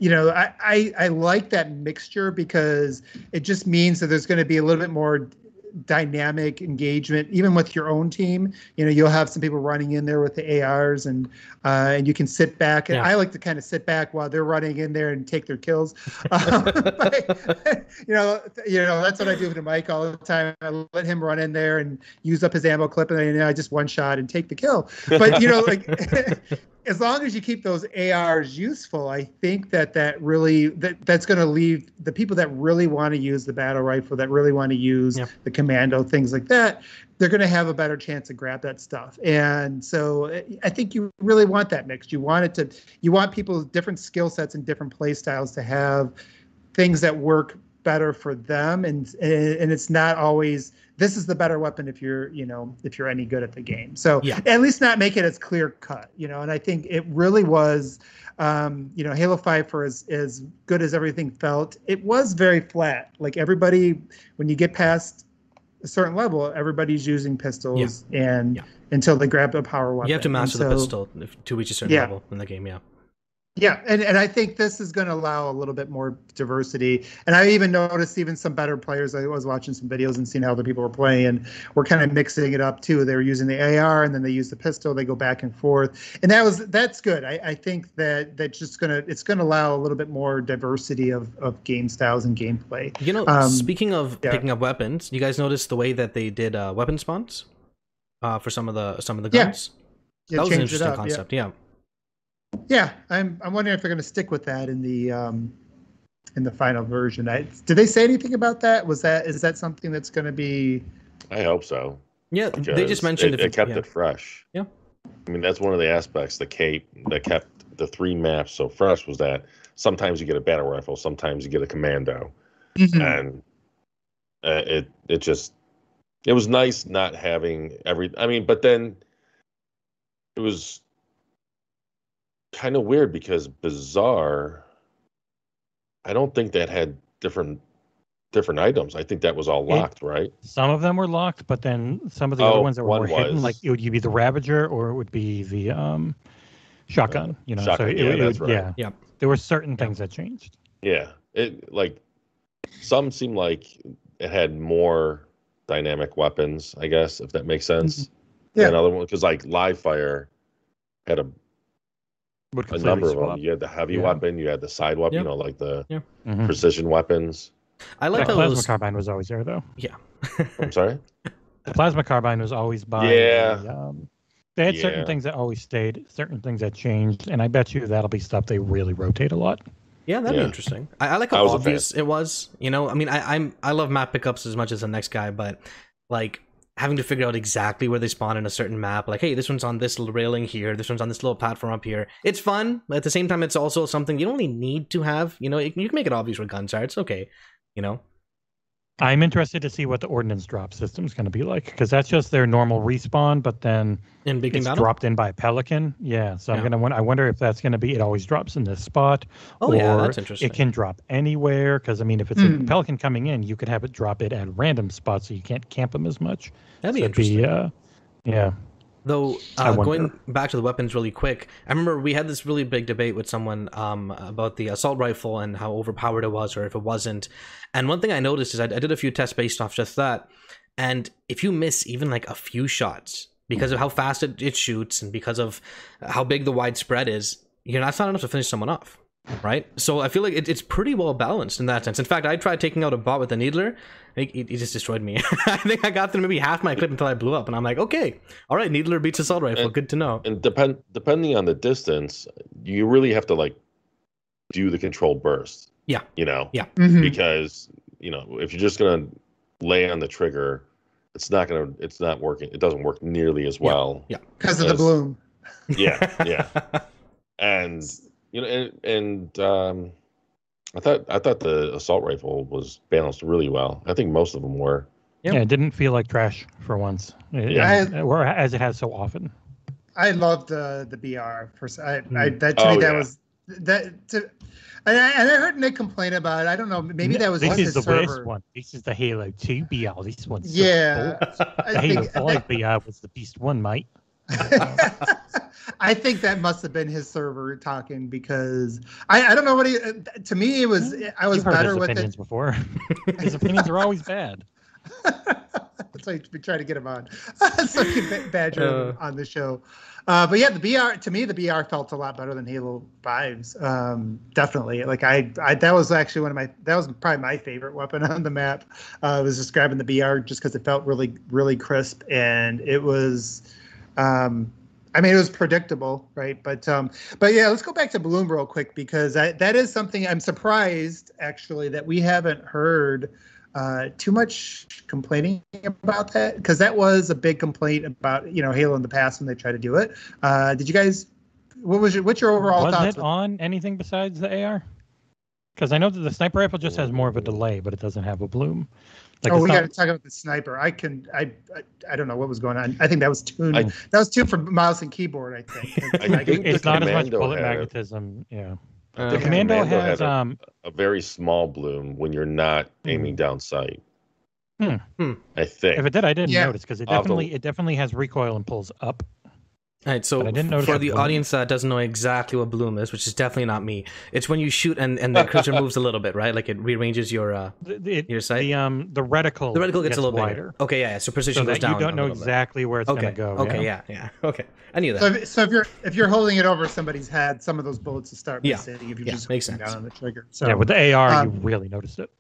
you know I, I I like that mixture because it just means that there's going to be a little bit more dynamic engagement even with your own team you know you'll have some people running in there with the ars and uh, and you can sit back. And
Yeah.
i like to kind of sit back while they're running in there and take their kills. Um, but, you know you know that's what i do to mike all the time. I let him run in there and use up his ammo clip and then i just one shot and take the kill. But you know like as long as you keep those ARs useful, I think that that really that that's going to leave the people that really want to use the battle rifle, that really want to use
Yeah.
the commando, things like that. They're going to have a better chance to grab that stuff, and so I- I think you really want that mix. You want it to, you want people with different skill sets and different play styles to have things that work better for them, and and it's not always this is the better weapon if you're you know if you're any good at the game. So
Yeah.
at least not make it as clear cut, you know. And I think it really was, um, you know, Halo Five for as as good as everything felt, it was very flat. Like everybody, when you get past a certain level, everybody's using pistols, and
Yeah.
until they grab a power weapon,
You have to master the pistol if, to reach a certain
Yeah.
level in the game. Yeah.
Yeah, and, and I think this is going to allow a little bit more diversity. And I even noticed even some better players. I was watching some videos and seeing how other people were playing, and we're kind of mixing it up too. They were using the AR, and then they use the pistol. They go back and forth, and that was that's good. I, I think that that's just gonna it's gonna allow a little bit more diversity of, of game styles and gameplay.
You know,
Um,
speaking of
yeah.
picking up weapons, you guys noticed the way that they did uh, weapon spawns uh, for some of the some of the
Yeah.
guns.
It
that was an interesting
up, yeah.
concept. Yeah.
Yeah, I'm I'm wondering if they're going to stick with that in the um, in the final version. I, did they say anything about that? Was that is that something that's going to be?
I hope so.
Yeah, they just mentioned
it,
if
it kept
yeah.
it fresh.
Yeah.
I mean, that's one of the aspects the cape that kept the three maps so fresh was that sometimes you get a battle rifle, sometimes you get a commando, and uh, it it just it was nice not having every. I mean, but then it was kind of weird because Bazaar. I don't think that had different different items. I think that was all
It-
locked, right?
Some of them were locked, but then some of the
Oh,
other ones that were
one
more hidden,
was.
like it would you be the Ravager or it would be the um, shotgun. You know,
Shotgun,
so it,
yeah,
it
that's
would,
right.
yeah,
Yep.
There were certain things that changed.
Yeah, it like some seem like it had more dynamic weapons. I guess if that makes sense.
Yeah.
Another one because like live fire had a,
Would
a
completely
number of
swap.
them. You had the heavy
Yeah.
weapon, you had the side weapon,
Yeah.
you know, like the
Mhm.
precision weapons.
I like
That
how
plasma
those.
carbine was always there, though. Yeah.
I'm sorry.
The plasma carbine was always by.
Yeah.
the, um, they had
Yeah.
certain things that always stayed, certain things that changed, and I bet you that'll be stuff they really rotate a lot.
Yeah, that'd be interesting. I, I like
I
how
was
obvious it was. You know, I mean, I, I'm I love map pickups as much as the next guy, but like having to figure out exactly where they spawn in a certain map, like, hey, this one's on this railing here, this one's on this little platform up here. It's fun, but at the same time, it's also something you don't really need to have. You know, you can you can make it obvious where guns are. It's okay. You know,
I'm interested to see what the ordnance drop system is going to be like because that's just their normal respawn, but then
in Big
it's
Battle.
dropped in by a pelican. Yeah, so
Yeah.
I'm gonna. won- I wonder if that's going to be. It always drops in this spot,
Oh yeah,
or
that's interesting.
it can drop anywhere. Because I mean, if it's
Hmm.
a pelican coming in, you could have it drop it at random spots, so you can't camp them as much.
That'd be
So it'd
interesting.
uh, yeah,
Though uh, going back to the weapons really quick, I remember we had this really big debate with someone um, about the assault rifle and how overpowered it was or if it wasn't. And one thing I noticed is I, I did a few tests based off just that. And if you miss even like a few shots because of how fast it, it shoots and because of how big the wide spread is, you're not, not enough to finish someone off. Right, so I feel like it, it's pretty well balanced in that sense. In fact, I tried taking out a bot with a needler, it, it, it just destroyed me. I think I got through maybe half my clip until I blew up, and I'm like, okay, all right, needler beats assault rifle.
And-
Good to know.
And depend depending on the distance, you really have to like do the controlled burst.
Yeah.
You know.
Yeah.
Mhm.
Because you know if you're just gonna lay on the trigger, it's not gonna it's not working. It doesn't work nearly as well.
Yeah.
well.
because of the bloom.
Yeah. Yeah. and you know and, and um i thought i thought the assault rifle was balanced really well i think most of them were
Yep.
yeah. It didn't feel like trash for once. It-
Yeah.
it- or as it has so often.
I loved the the BR. For, I, I that to
Oh,
me that
yeah.
was that to. And I, and I heard Nick complain about it. I don't know. Maybe that was
this is the
server.
worst one. This is the Halo Two BR. This one's so
Yeah,
cool.
I
The Halo
think,
Five BR was the beast one, mate.
I think that must have been his server talking because I, I don't know what he. To me, it was I was better with
opinions
it.
before. his opinions are always bad.
That's why we try to get him on, so we can ba- badger him
Uh.
on the show. Uh, but yeah, the BR to me, the BR felt a lot better than Halo Fives. Um, definitely, like I, I, that was actually one of my, that was probably my favorite weapon on the map. Uh, was just grabbing the BR just because it felt really, really crisp and it was, um, I mean, it was predictable, right? But, um, but yeah, let's go back to Bloom real quick because I, that is something I'm surprised actually that we haven't heard uh, too much complaining about that because that was a big complaint about you know Halo in the past when they tried to do it. Uh, did you guys? What was your what's your overall
was
thoughts?
it on anything besides the AR? Because I know that the sniper rifle just has more of a delay, but it doesn't have a bloom. Like
oh, we got to talk about the sniper. I can. I, I. I don't know what was going on. I think that was tuned.
I-
that was tuned for mouse and keyboard. I think.
I
Like,
think
it's
the
not as much
Commando
bullet
had a-
magnetism. Yeah.
Uh,
The
Yeah,
commando,
Commando
has
a-
um
A very small bloom when you're not aiming down sight.
Hmm.
Hmm.
I think.
if it did I didn't
Yeah.
notice because it
I'll
definitely it definitely has recoil and pulls up.
All right, so
I didn't
for the
bloom.
audience that doesn't know exactly what bloom is, which is definitely not me, it's when you shoot and, and the cursor moves a little bit, right? Like it rearranges your uh,
The, the,
your sight.
the um the reticle
the reticle gets, a little
wider.
bigger. Okay, yeah, yeah, so precision
So
goes
that
down.
you don't
a
know
little bit.
exactly where it's
Okay,
gonna go.
okay,
yeah.
yeah, yeah, okay. I knew
So
that.
if, so if you're if you're holding it over somebody's head, some of those bullets will start
Yeah.
missing if you're
Yeah,
just
makes sense.
down on the trigger. So
Yeah, with the AR,
um,
you really noticed it.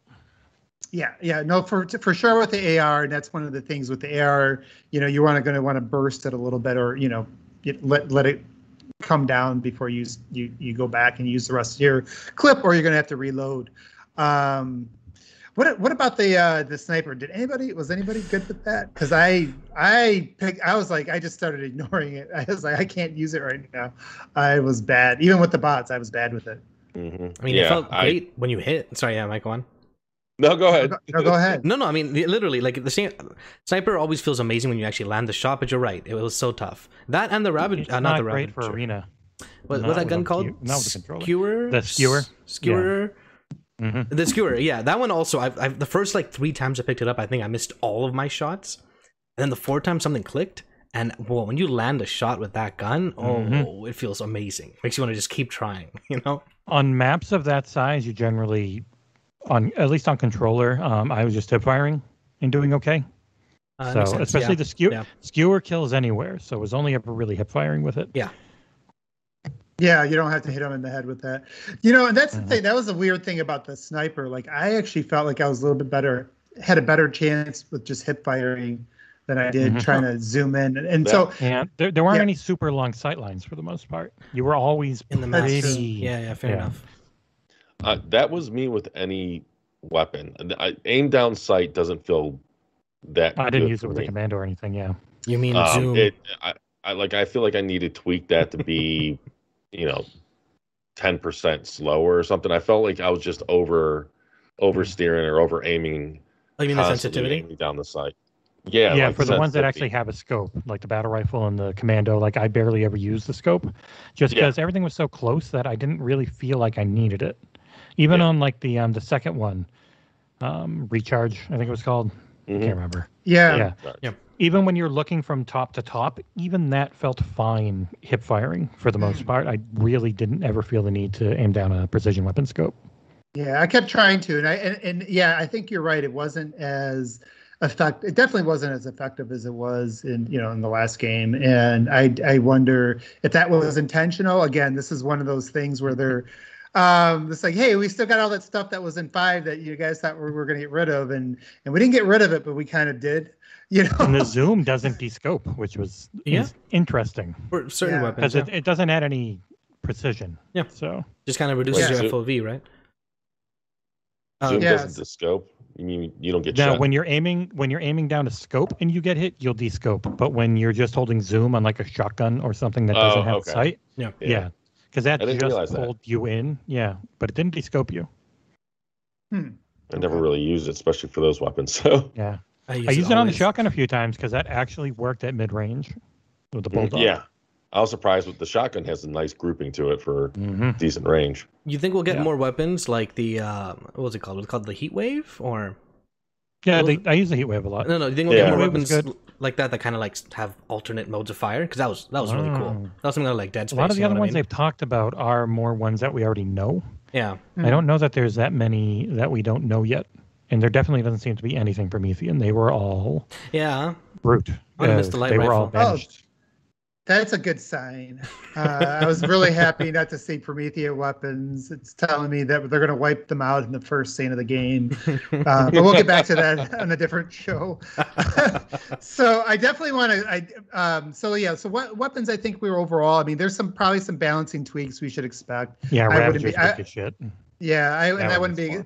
Yeah, yeah, no, for for sure with the AR, and that's one of the things with the AR. You know, you want to going to want to burst it a little bit, or you know, get, let let it come down before you you you go back and use the rest of your clip, or you're going to have to reload. Um, what what about the uh, the sniper? Did anybody was anybody good with that? Because I I picked I was like I just started ignoring it. I was like I can't use it right now. I was bad, even with the bots. I was bad with it.
Mhm.
I mean,
yeah,
it felt
I-
great when you hit. Sorry, yeah, Mike, go on.
No, go ahead.
No, go ahead.
No, no, I mean, literally, like the same. Sniper always feels amazing when you actually land the shot, but you're right, it was so tough. That and the rabbit,
It's
uh,
not,
not, the
great
rabbit.
for arena.
What,
Not
what's that gun called?
Q- not with a controller.
Skewer.
The skewer?
S- Skewer.
hmm
The skewer, yeah, that one also. I've, I've the first like three times I picked it up, I think I missed all of my shots, and then the fourth time something clicked, and well, when you land a shot with that gun, oh,
Mhm.
it feels amazing. Makes you want to just keep trying, you know?
On maps of that size, you generally, on at least on controller, um, I was just hip firing and doing okay.
Uh,
so
sense,
especially
yeah.
the skewer,
yeah.
skewer kills anywhere. So it was only ever really hip firing with it.
Yeah, Yeah, you don't have to hit him in the head with that. You know, and that's
Mhm.
the thing. That was the weird thing about the sniper. Like, I actually felt like I was a little bit better, had a better chance with just hip firing than I did
Mhm.
trying to zoom in. And, and
Yeah.
so,
Yeah, there, there weren't
Yeah.
any super long sight lines for the most part. You were always
in the
That's
match.
true.
Yeah, yeah, fair
yeah.
enough.
Uh, that was me with any weapon. I, aim down sight doesn't feel that.
I didn't
good
use it with the
me.
commando or anything. Yeah.
You mean
Um,
zoom?
it, I, I like. I feel like I need to tweak that to be, you know, ten percent slower or something. I felt like I was just over, oversteering or over aiming.
oh, you mean the sensitivity?
down the sight. Yeah,
yeah,
like
for the ones that actually have a scope, like the battle rifle and the commando, like I barely ever used the scope, just
Yeah.
because everything was so close that I didn't really feel like I needed it. Even
Yeah.
on like the um the second one, um recharge, I think it was called. I
Mhm.
can't remember.
yeah,
yeah.
Right.
Yeah.
Even when you're looking from top to top, even that felt fine hip firing for the most part. I really didn't ever feel the need to aim down a precision weapon scope.
yeah, I kept trying to. And I, and, and yeah, I think you're right. It wasn't as effect. It definitely wasn't as effective as it was in, you know, in the last game. And I, I wonder if that was intentional. Again, this is one of those things where they're, um it's like hey we still got all that stuff that was in five that you guys thought we were going to get rid of and and we didn't get rid of it but we kind of did you know
And the zoom doesn't descope, which was
Yeah.
is interesting
For certain
Yeah.
weapons,
because
yeah.
it, it doesn't add any precision.
Yeah.
So
just kind of reduces
Yeah.
your FOV, right? Uh,
Zoom
Yes.
doesn't the scope. You mean you don't get
now
shot?
when you're aiming when you're aiming down a scope and you get hit, you'll descope. But when you're just holding zoom on like a shotgun or something that doesn't
Oh,
have
okay.
sight,
Yeah.
yeah, because that
I didn't
just
that.
pulled you in. Yeah, but it didn't descope you.
Hmm.
I never really used it, especially for those weapons. So
Yeah,
I use,
I used it on the shotgun a few times because that actually worked at mid range with the bulldog.
Mm, yeah, I was surprised with the shotgun has a nice grouping to it for
hmm
decent range.
You think we'll get
Yeah.
more weapons like the uh, what was it called? Was it called the heat wave or
Yeah,
Well,
they, I use the heat wave a lot.
no? No, you think we'll
Yeah.
get more
Heat wave
weapons like that that kind of like have alternate modes of fire? Because that was that was really cool.
Oh.
That was something like Dead
A
Space.
lot of the
you know
other
what I
ones
mean?
they've talked about are more ones that we already know.
Yeah.
I don't know that there's that many that we don't know yet. And there definitely doesn't seem to be anything Promethean. They were all
yeah.
brute.
I missed uh, the light
they were all
rifle.
Oh.
benched.
That's a good sign. Uh, I was really happy not to see Promethean weapons. It's telling me that they're going to wipe them out in the first scene of the game. Uh, but we'll get back to that on a different show. so I definitely want to. I um, so yeah. So what weapons? I think we were overall. I mean, there's some probably some balancing tweaks we should expect.
Yeah,
I wouldn't
Ravagers
be- I-
shit.
Yeah, I and
That
I wouldn't be.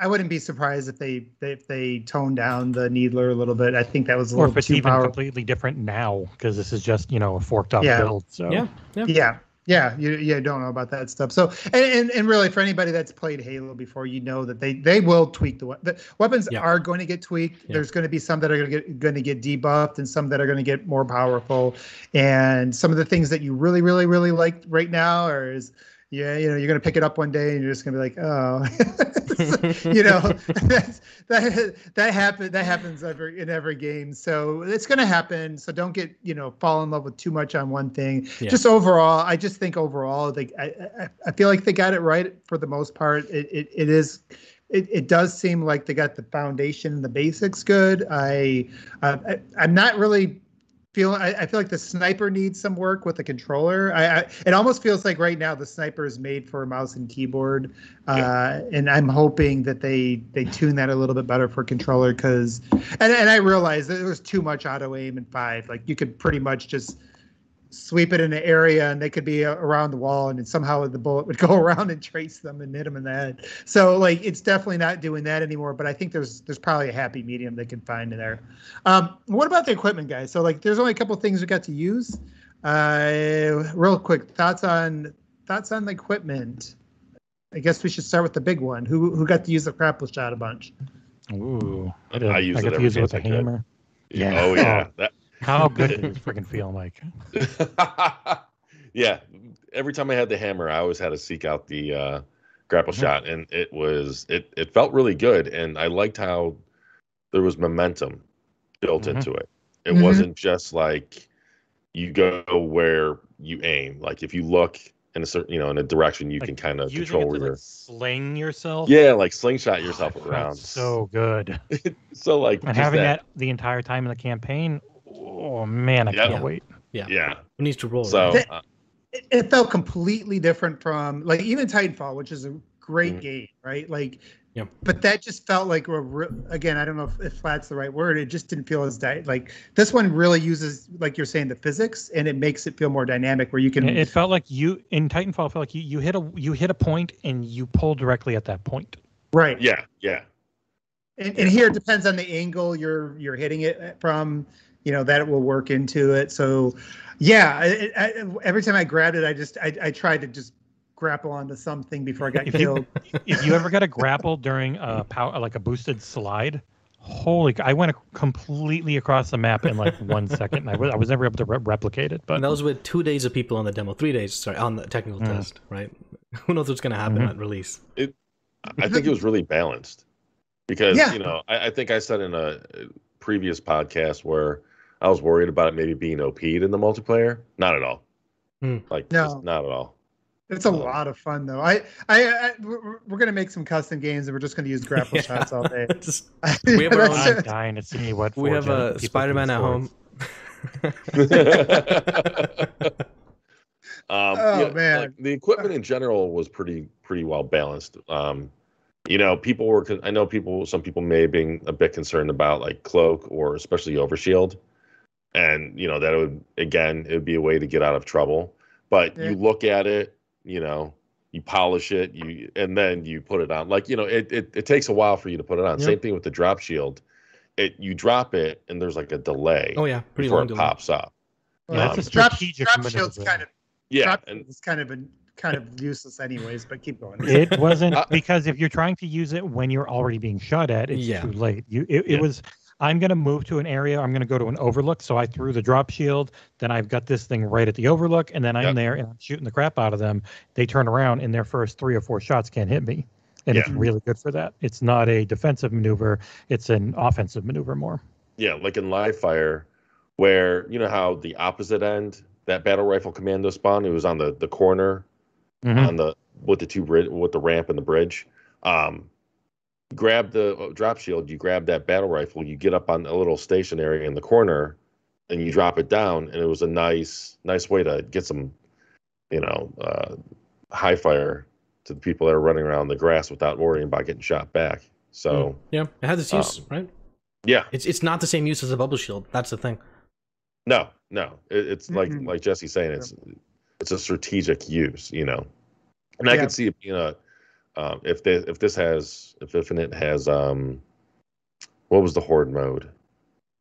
I wouldn't be surprised if they if they toned down the Needler a little bit. I think that was a
Or
little
if it's
too
even
powerful.
completely different now, because this is just, you know, a forked up
Yeah.
build. So
Yeah, yeah.
Yeah, Yeah, you, you don't know about that stuff. So, and, and, and really, for anybody that's played Halo before, you know that they they will tweak the, we- the weapons
Yeah.
are going to get tweaked.
Yeah.
There's going to be some that are going to get going to get debuffed, and some that are going to get more powerful. And some of the things that you really, really, really like right now are is yeah, you know, you're going to pick it up one day and you're just going to be like, oh, you know, that that happen that happens every in every game. So it's going to happen. So don't get you know fall in love with too much on one thing.
Yeah.
Just overall, I just think overall, I, I I feel like they got it right for the most part. It it, it is. It, it does seem like they got the foundation and the basics good. I, uh, I I'm not really feel I, I feel like the sniper needs some work with the controller. I, I it almost feels like right now the sniper is made for a mouse and keyboard, uh, and I'm hoping that they they tune that a little bit better for controller because and and I realized that there was too much auto aim in five. Like you could pretty much just sweep it in an area and they could be around the wall and then somehow the bullet would go around and trace them and hit them in the head. So like it's definitely not doing that anymore. But I think there's there's probably a happy medium they can find in there. Um, what about the equipment, guys? So like there's only a couple things we got to use. Uh, real quick thoughts on thoughts on the equipment. I guess we should start with the big one. Who who got to use the grapple shot a bunch?
Ooh,
I
did.
use
I
it
got
every
use it with
chance
a
I could.
hammer. Yeah.
Oh yeah. That,
How good did it freaking feel Mike?
yeah. Every time I had the hammer, I always had to seek out the uh, grapple
Mhm.
shot, and it was it it felt really good, and I liked how there was momentum built
Mhm.
into it. It
Mhm.
wasn't just like you go where you aim. Like if you look in a certain, you know, in a direction, you
Like,
can kind of control
it
where you're.
like sling yourself.
Yeah, like slingshot yourself
God,
around.
So good.
so like
And having that. the entire time in the campaign. Oh man, I
Yeah.
can't wait.
Yeah.
Who needs to roll?
So
right?
uh,
it, it felt completely different from like even Titanfall, which is a great
Mhm.
game, right? Like,
Yeah.
But that just felt like a re- again. I don't know if, if flat's the right word. It just didn't feel as di- like this one really uses like you're saying the physics, and it makes it feel more dynamic. Where you can
It it felt like you in Titanfall. It felt like you, you hit a you hit a point and you pull directly at that point.
right.
yeah, yeah.
And, and here it depends on the angle you're you're hitting it from. You know that will work into it. So, yeah. I, I, every time I grabbed it, I just I, I tried to just grapple onto something before I got
If you-
killed.
if you ever got a grapple during a power like a boosted slide, holy! I went completely across the map in like one second. And I was I was never able to re- replicate it. But
and that was with two days of people on the demo, three days, sorry, on the technical
Mm.
test, right? Who knows what's going to happen
Mhm.
at release?
I think it was really balanced because
Yeah.
you know I, I think I said in a previous podcast where I was worried about it maybe being OP'd in the multiplayer. Not at all.
Hmm.
Like
No.
just not at all.
It's a
Um,
lot of fun though. I, I, I we're, we're gonna make some custom games and we're just gonna use grapple
Yeah.
shots all day.
Just- We have our own-
dying to see what
we have a Spider Man at
for
home.
um,
Oh,
yeah,
man.
like, the equipment in general was pretty pretty well balanced. Um, you know, people were. I know people. Some people may have been a bit concerned about like cloak or especially overshield, and you know that it would again it would be a way to get out of trouble. But
Yeah.
you look at it, you know, you polish it, you and then you put it on. Like you know, it it, it takes a while for you to put it on.
Yeah.
Same thing with the drop shield. It you drop it and there's like a delay
oh yeah, pretty
before
long
it
delay.
pops up.
Well,
Yeah,
that's a
drop,
strategic
drop shield's kind of
Yeah,
drop
and
shield is kind of a, kind of useless anyways. But keep going.
It wasn't
Uh,
because if you're trying to use it when you're already being shot at, it's
Yeah.
too late. You it,
Yeah.
it was I'm gonna move to an area, I'm gonna go to an overlook. So I threw the drop shield, then I've got this thing right at the overlook, and then I'm
Yep.
there and I'm shooting the crap out of them. They turn around and their first three or four shots can't hit me. And it's really good for that. It's not a defensive maneuver, it's an offensive maneuver more.
yeah, like in live fire, where you know how the opposite end that battle rifle commando spawn, it was on the the corner
Mhm.
on the with the two bridge with the ramp and the bridge. Um, grab the uh, drop shield, you grab that battle rifle, you get up on a little station area in the corner, and you drop it down, and it was a nice nice way to get some, you know, uh, high fire to the people that are running around the grass without worrying about getting shot back. So
Yeah, it has its use,
Um,
right?
yeah,
It's it's not the same use as a bubble shield. That's the thing.
No, no. It, it's like
Mm-mm.
like Jesse's saying, it's it's a strategic use, you know. And I
Yeah.
can see it being a um, if this if this has if Infinite has um what was the horde mode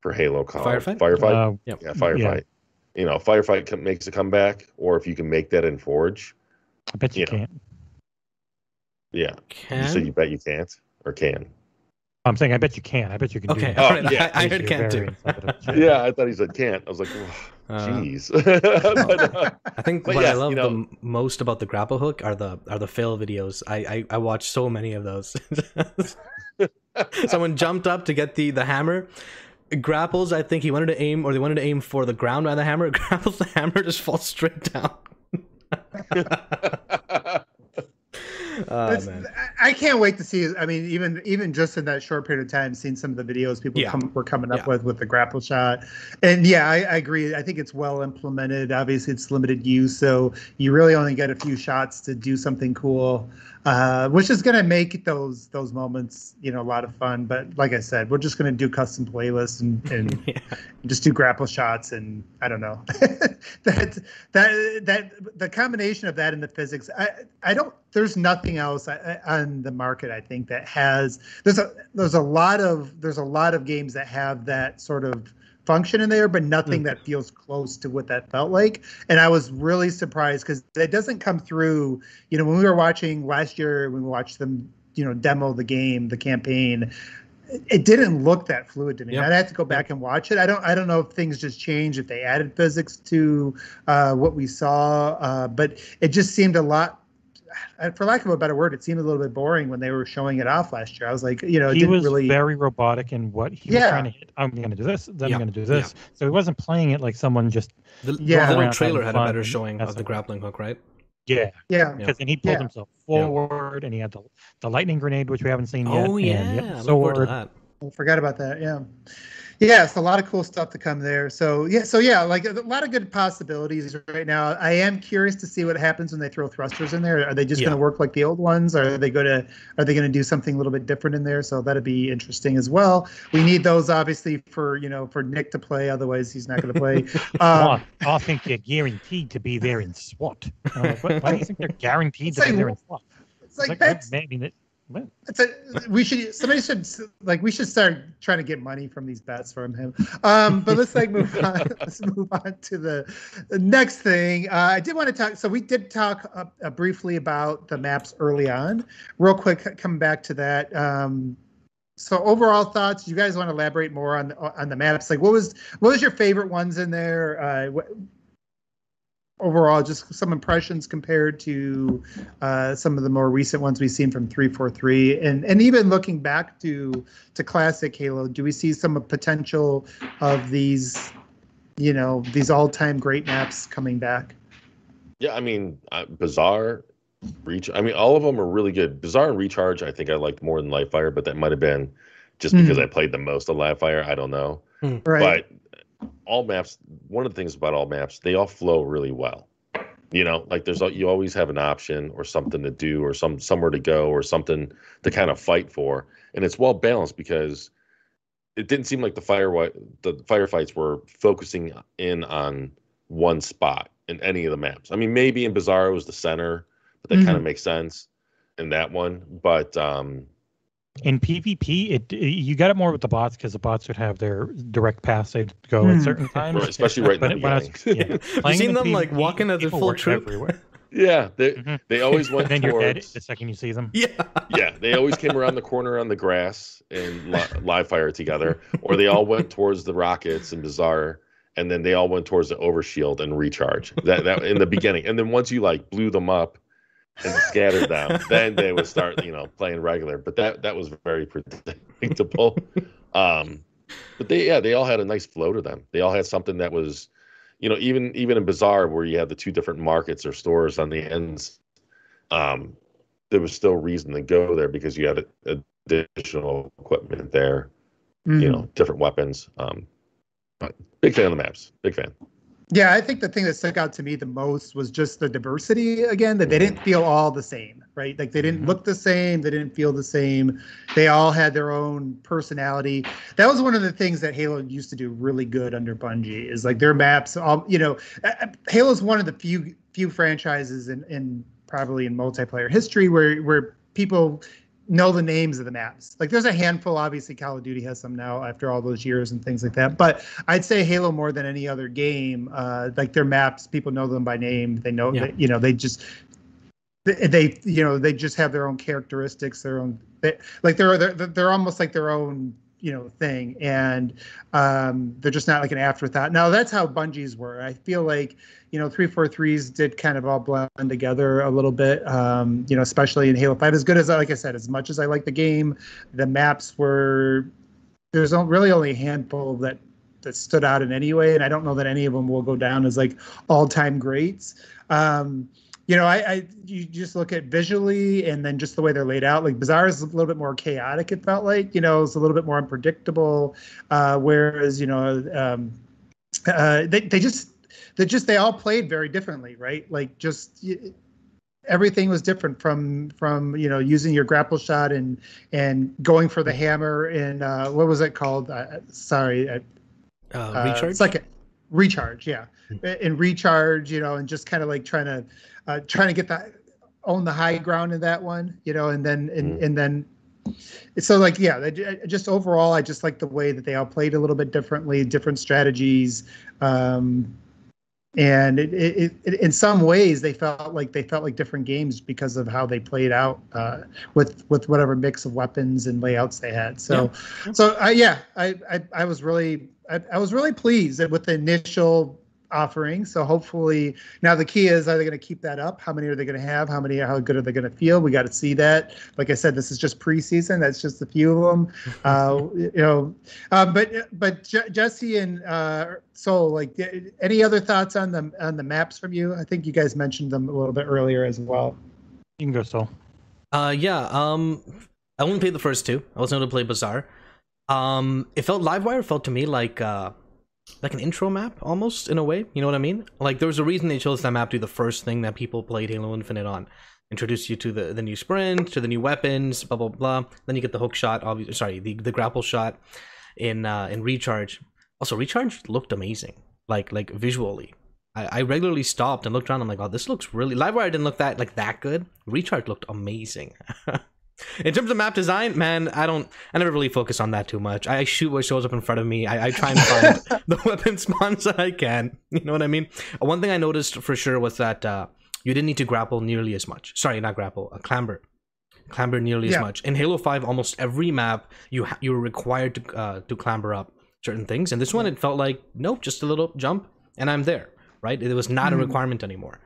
for Halo called
Firefight?
Firefight.
Uh,
yeah, firefight. you know, firefight co- makes a comeback, or if you can make that in Forge.
I bet you
You
can't.
Yeah.
Can?
So you bet you can't or can.
I'm saying I bet you can. I bet you can
okay,
do
Oh, yeah.
I, I heard can too.
variants of it. Sure.
Yeah, I thought he said can't. I was like,
Uh,
jeez. But, uh,
I think what I love
you
the
know-
m- most about the grapple hook are the are the fail videos. I I, I watched so many of those. Someone jumped up to get the the hammer, grapples. I think he wanted to aim, or they wanted to aim for the ground by the hammer. Grapples the hammer, just falls straight down. oh man,
I- I can't wait to see. I mean, even even just in that short period of time, seeing some of the videos people
Yeah.
come, were coming up
Yeah.
with with the grapple shot, and yeah, I, I agree. I think it's well implemented. Obviously, it's limited use, so you really only get a few shots to do something cool, uh, which is going to make those those moments, you know, a lot of fun. But like I said, we're just going to do custom playlists and and
yeah.
just do grapple shots and I don't know that that that the combination of that and the physics I I don't there's nothing else I- I- on the market I think that has there's a there's a lot of there's a lot of games that have that sort of function in there but nothing
Mm.
that feels close to what that felt like and I was really surprised because it doesn't come through you know when we were watching last year when we watched them you know demo the game the campaign it- didn't look that fluid to me.
Yep.
I'd have to go back and watch it. I don't. I don't know if things just changed if they added physics to uh, what we saw, uh, but it just seemed a lot. Uh, For lack of a better word, it seemed a little bit boring when they were showing it off last year. I was like, you know, it
he
didn't
was
really.
very robotic in what he
Yeah.
was trying to hit. I'm going to do this, then
Yeah,
I'm going to do this. So he wasn't playing it like someone just
The,
Yeah.
the little trailer
having
had a better showing of the grappling hook, right?
yeah,
yeah,
Yeah.
because then he pulled
Yeah.
himself forward and he had the the lightning grenade, which we haven't seen yet.
Oh
and he had
yeah,
the
look forward to
sword.
that.
I forgot about that. Yeah. Yeah, it's a lot of cool stuff to come there. So yeah, so yeah, like a lot of good possibilities right now. I am curious to see what happens when they throw thrusters in there. Are they just
Yeah.
going to work like the old ones? Or are they going to are they going to do something a little bit different in there? So that'd be interesting as well. We need those obviously for you know for Nick to play. Otherwise, he's not going to play. Um?
I think they're guaranteed to be there in SWAT. I'm why do you think they're guaranteed to
Say
be there in SWAT?
it's like
It's
that's
maybe that.
A, we should somebody should like we should start trying to get money from these bets from him. Um, but let's like move on. Let's move on to the, the next thing. Uh, I did want to talk. So we did talk uh, uh, briefly about the maps early on. Real quick, come back to that. Um, so overall thoughts. You guys want to elaborate more on on the maps? Like, what was what was your favorite ones in there? Uh, what, overall, just some impressions compared to uh, some of the more recent ones we've seen from 343 and and even looking back to to classic halo do we see some potential of these you know these all-time great maps coming back
Yeah, I mean, uh, Bazaar, Reach. I mean, all of them are really good. Bazaar and Recharge, I think I liked more than Livefire, but that might have been just because
Hmm.
I played the most of Livefire. I don't know.
right
But all maps, one of the things about all maps, they all flow really well. You know, like there's you always have an option or something to do or some somewhere to go or something to kind of fight for, and it's well balanced because it didn't seem like the fire the firefights were focusing in on one spot in any of the maps. I mean, maybe in Bizarro was the center, but that kind of makes sense in that one. But um,
In PvP, it you got it more with the bots because the bots would have their direct paths they'd go
Hmm.
at certain times.
right, especially right in
But
the
it- when I was, yeah,
You
playing
seen
in
them like
PvP,
walking at their full
were
troop?
everywhere.
yeah, they
Mhm.
they always went
then you're dead the second you see them.
Yeah.
yeah, they always came around the corner on the grass and li- live fire together, or they all went towards the rockets and Bazaar, and then they all went towards the overshield and recharge. That that in the beginning, and then once you like blew them up and scattered them, then they would start you know playing regular. But that that was very predictable. Um, but they yeah they all had a nice flow to them. They all had something that was, you know, even even in Bazaar where you had the two different markets or stores on the ends. Um, there was still reason to go there because you had additional equipment there,
Mm.
you know, different weapons. Um, but big fan of the maps. Big fan.
Yeah i think the thing that stuck out to me the most was just the diversity again that they didn't feel all the same right? Like they didn't
Mhm.
look the same they didn't feel the same. They all had their own personality. That was one of the things that halo used to do really good under bungie is like their maps all you know halo's one of the few few franchises in, in probably in multiplayer history where where people know the names of the maps. Like there's a handful, obviously Call of Duty has some now after all those years and things like that. But I'd say Halo more than any other game. Uh, like their maps, people know them by name. They know,
Yeah.
they, you know, they just they, they, you know, they just have their own characteristics, their own, they, like they're, they're they're almost like their own you know thing. And um they're just not like an afterthought. Now that's how Bungie's were. I feel like you know 343s did kind of all blend together a little bit um you know especially in halo 5 as good as like i said as much as i like the game the maps were there's really only a handful that that stood out in any way. And i don't know that any of them will go down as like all-time greats. Um you know, I, I you just look at visually and then just the way they're laid out. Like Bazaar is a little bit more chaotic. It felt like you know it's a little bit more unpredictable. Uh, whereas you know um, uh, they they just they just they all played very differently, right? Like just everything was different from from you know using your grapple shot and and going for the hammer and uh, what was it called? Uh, sorry, uh,
Uh,
uh,
recharge.
second recharge yeah and recharge you know and just kind of like trying to uh trying to get that own the high ground in that one you know and then and,
Mm.
and then so like yeah just overall i just like the way that they all played a little bit differently different strategies um and it, it, it, in some ways they felt like they felt like different games because of how they played out uh, with with whatever mix of weapons and layouts they had so so uh, yeah I, I i was really I, I was really pleased with the initial offering so hopefully now the key is are they going to keep that up how many are they going to have how many how good are they going to feel we got to see that like i said this is just preseason that's just a few of them uh you know uh, but but Je- jesse and uh soul like any other thoughts on the on the maps from you i think you guys mentioned them a little bit earlier as well
You can go, Soul.
Uh, yeah. Um, I only played the first two. I wasn't able to play Bazaar. Um, it felt Livewire felt to me like uh, like an intro map almost in a way. You know what I mean? Like there was a reason they chose that map to be the first thing that people played Halo Infinite on. Introduce you to the the new sprint, to the new weapons, blah blah blah. Then you get the hook shot. Obviously, sorry, the the grapple shot in uh, in recharge. Also, recharge looked amazing. Like like visually. I, I regularly stopped and looked around. I'm like, oh, this looks really. Livewire didn't look that like that good. Recharge looked amazing. in terms of map design, man, I don't. I never really focus on that too much. I, shoot what shows up in front of me. I, I try and find the weapon spawns that I can. You know what I mean? One thing I noticed for sure was that uh, you didn't need to grapple nearly as much. Sorry, not grapple. Uh, clamber. Clamber nearly
Yeah.
as much. In Halo Five, almost every map you ha- you were required to uh, to clamber up certain things, and this one it felt like nope, just a little jump and I'm there. Right? It was not a
Mhm.
requirement anymore.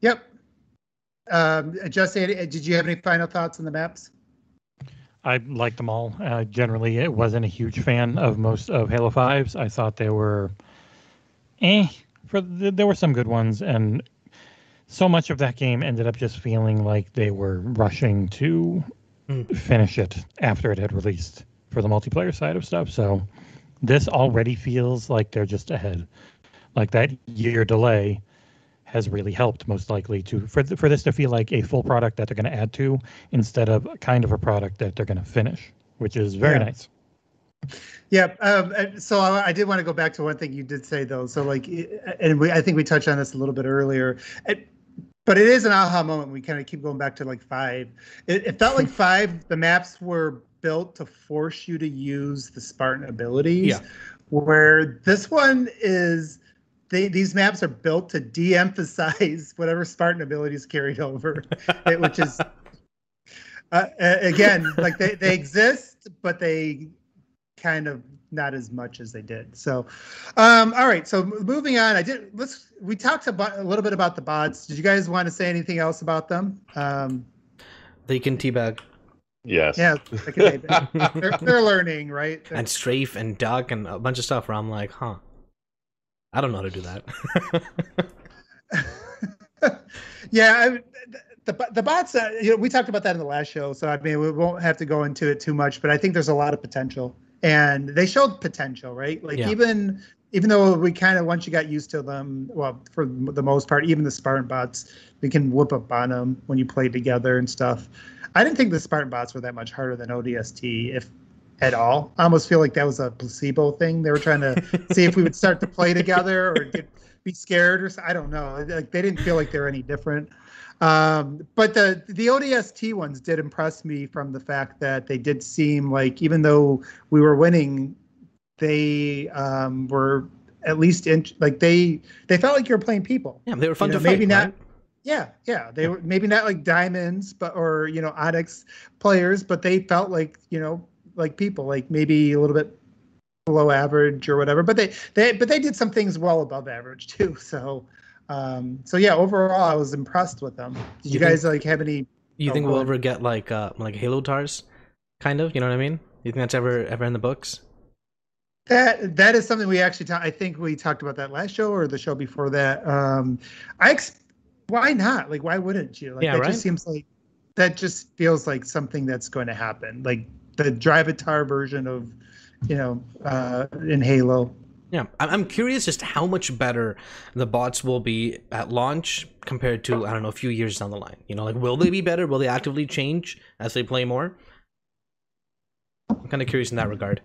yep um jesse did you have any final thoughts on the maps
I liked them all. Uh, generally, it wasn't a huge fan of most of Halo 5s. I thought they were, eh. For th- there were some good ones, and so much of that game ended up just feeling like they were rushing to
Mm.
finish it after it had released for the multiplayer side of stuff. So this already feels like they're just ahead. Like that year delay has really helped most likely to for for this to feel like a full product that they're going to add to instead of kind of a product that they're going to finish, which is very
Yeah.
nice.
Yeah. Um, so I, I did want to go back to one thing you did say though. So like, and we, I think we touched on this a little bit earlier. It, but it is an aha moment. We kind of keep going back to like five. It, it felt like five. The maps were built to force you to use the Spartan abilities.
Yeah.
Where this one is, they, these maps are built to de-emphasize whatever Spartan abilities carried over, it- which is uh, again like they, they exist, but they kind of not as much as they did. So, um, all right. So moving on, I did. Let's. We talked about a little bit about the bots. Did you guys want to say anything else about them? Um,
They can teabag
Yes.
yeah, like they, they're, they're learning, right?
and strafe and duck and a bunch of stuff where I'm like, huh, I don't know how to do that.
yeah, I, the the bots. Uh, you know, we talked about that in the last show, so I mean, we won't have to go into it too much. But I think there's a lot of potential, and they showed potential, right? Like
Yeah.
even even though we kind of once you got used to them, well, for the most part, even the Spartan bots, we can whoop up on them when you play together and stuff. I didn't think the Spartan bots were that much harder than ODST, if at all. I almost feel like that was a placebo thing. They were trying to see if we would start to play together or get be scared or so- I don't know. Like they didn't feel like they're any different. Um, but the the ODST ones did impress me from the fact that they did seem like even though we were winning, they um, were at least in like they they felt like you were playing people.
Yeah, they were fun
You know,
to fight.
maybe not-
right?
Yeah, yeah. They were maybe not like diamonds, but or you know Onyx players, but they felt like you know like people, like maybe a little bit below average or whatever. But they they but they did some things well above average too. So um so yeah, overall I was impressed with them. Did you,
You think-
guys like have any?
You
Oh,
think we'll ever get like uh like Halo Tars, kind of? You know what I mean? You think that's ever ever in the books?
That that is something we actually ta- I think we talked about that last show or the show before that. Um I ex- why not? Like why wouldn't you? Like
Yeah,
that
right?
just seems like that just feels like something that's going to happen. Like the Drivatar version of you know uh in Halo.
Yeah, I'm curious just how much better the bots will be at launch compared to I don't know a few years down the line. You know, like will they be better? Will they actively change as they play more? I'm kind of curious in that regard.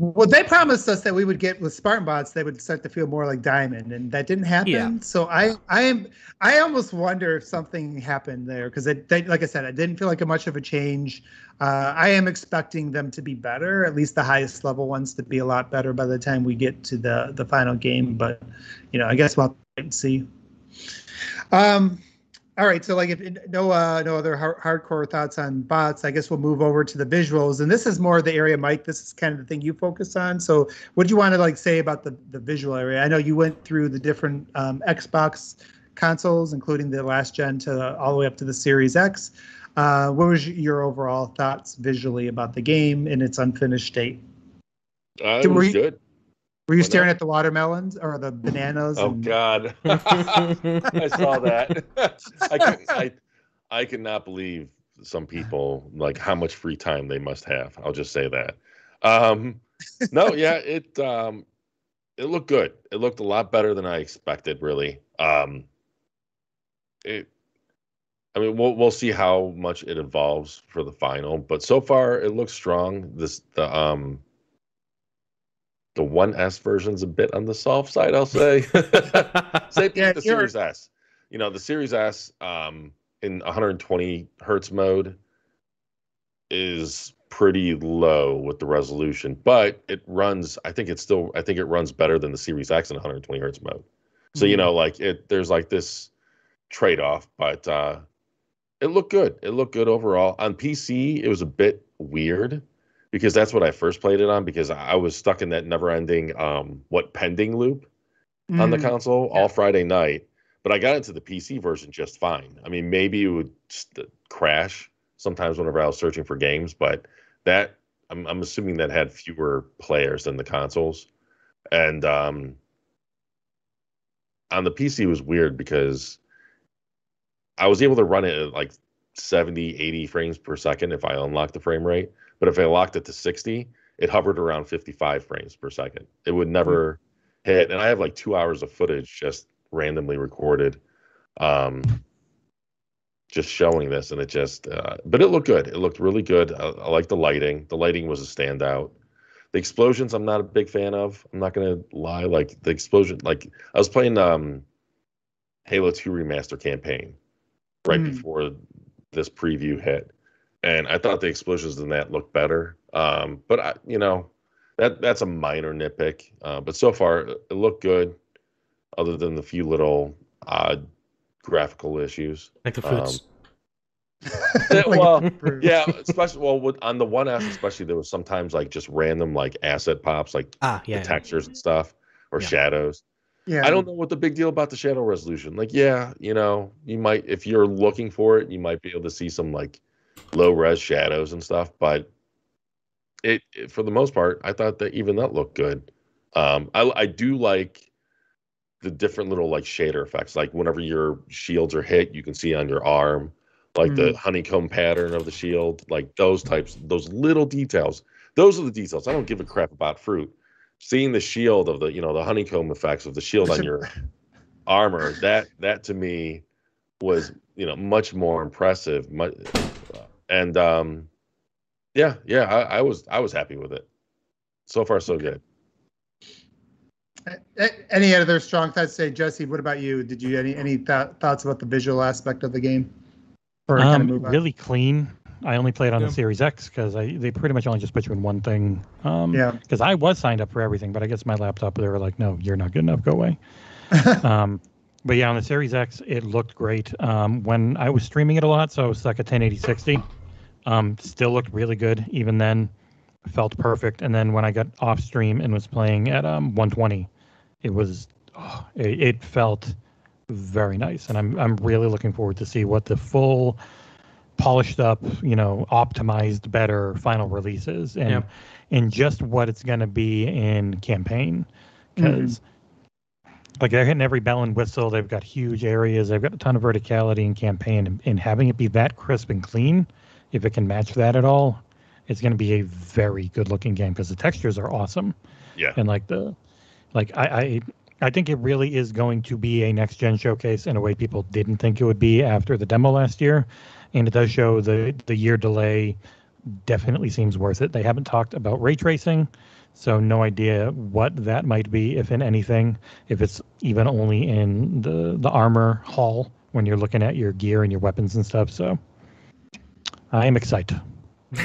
Well, they promised us that we would get with Spartan bots, they would start to feel more like Diamond, and that didn't happen.
Yeah.
So I, I am, I almost wonder if something happened there because it, they, like I said, it didn't feel like a much of a change. Uh, I am expecting them to be better, at least the highest level ones to be a lot better by the time we get to the the final game. But you know, I guess we'll wait and see. Um, all right, so like if no uh, no other har- hardcore thoughts on bots, I guess we'll move over to the visuals, and this is more the area, Mike. This is kind of the thing you focus on. So, what do you want to like say about the the visual area? I know you went through the different um, Xbox consoles, including the last gen to all the way up to the Series X. Uh, what was your overall thoughts visually about the game in its unfinished state?
Uh, it was
we-
good.
Were you staring at the watermelons or the bananas?
Oh
and-
God, I saw that. I can, I I cannot believe some people like how much free time they must have. I'll just say that. Um, no, yeah, it um, it looked good. It looked a lot better than I expected. Really. Um, it. I mean, we'll we'll see how much it evolves for the final, but so far it looks strong. This the um the one S version's a bit on the soft side, I'll say. Same thing
Yeah,
with the
you're-
Series S. You know, the Series S um, in 120 hertz mode is pretty low with the resolution, but it runs. I think it's still. I think it runs better than the Series X in 120 hertz mode. So you
Mhm.
know, like it. There's like this trade off, but uh, it looked good. It looked good overall. On PC, it was a bit weird because that's what I first played it on because I was stuck in that never ending um what pending loop on the
Mm.
console all Friday night. But I got into the PC version just fine. I mean, maybe it would crash sometimes whenever I was searching for games, but that I'm, I'm assuming that had fewer players than the consoles. And um, on the PC, it was weird because I was able to run it at like 70, 80 frames per second if I unlocked the frame rate. But if I locked it to 60, it hovered around 55 frames per second. It would never hit. And I have like two hours of footage just randomly recorded, um, just showing this. And it just, uh, but it looked good. It looked really good. I, I like the lighting. The lighting was a standout. The explosions, I'm not a big fan of. I'm not gonna lie. Like the explosion, like I was playing um, Halo 2 remaster campaign right
Mm.
before this preview hit, and I thought the explosions in that looked better. Um, but I, you know, that that's a minor nitpick. Uh, but so far, it looked good, other than the few little odd graphical issues.
like the fruits.
Like
well, yeah, especially well with on the one S, especially there was sometimes like just random like asset pops, like
ah, yeah.
the textures and stuff, or
Yeah.
shadows.
yeah.
I don't know what the big deal about the shadow resolution. Like, yeah, you know, you might if you're looking for it, you might be able to see some like low res shadows and stuff. But it, it for the most part, I thought that even that looked good. Um, I I do like the different little like shader effects. Like whenever your shields are hit, you can see on your arm like the honeycomb pattern of the shield, like those types, those little details. Those are the details. I don't give a crap about fruit. Seeing the shield of the, you know, the honeycomb effects of the shield on your armor, that that to me was, you know, much more impressive. Much, and um, yeah, yeah, I, I was I was happy with it. So far, so good.
Any other strong thoughts? Say, Jesse. What about you? Did you any any th- thoughts about the visual aspect of the game?
Um, really clean. I only played on yeah. the Series X because they pretty much only just put you in one thing. Um, yeah. Because I was signed up for everything, but I guess my laptop they were like, no, you're not good enough. Go away. um, but yeah, on the Series X, it looked great. Um, when I was streaming it a lot, so I was stuck at 1080 60. Um, still looked really good. Even then, felt perfect. And then when I got off stream and was playing at um 120, it was oh, it, it felt very nice. And I'm I'm really looking forward to see what the full polished up, you know, optimized, better final releases and yeah. and just what it's going to be in campaign because. Mm-hmm. Like they're hitting every bell and whistle. They've got huge areas. They've got a ton of verticality in campaign, and, and having it be that crisp and clean, if it can match that at all, it's going to be a very good looking game because the textures are awesome.
Yeah.
And like the, like I, I, I think it really is going to be a next gen showcase in a way people didn't think it would be after the demo last year and it does show the the year delay definitely seems worth it. They haven't talked about ray tracing, so no idea what that might be, if in anything, if it's even only in the the armor hall when you're looking at your gear and your weapons and stuff. So I am excited.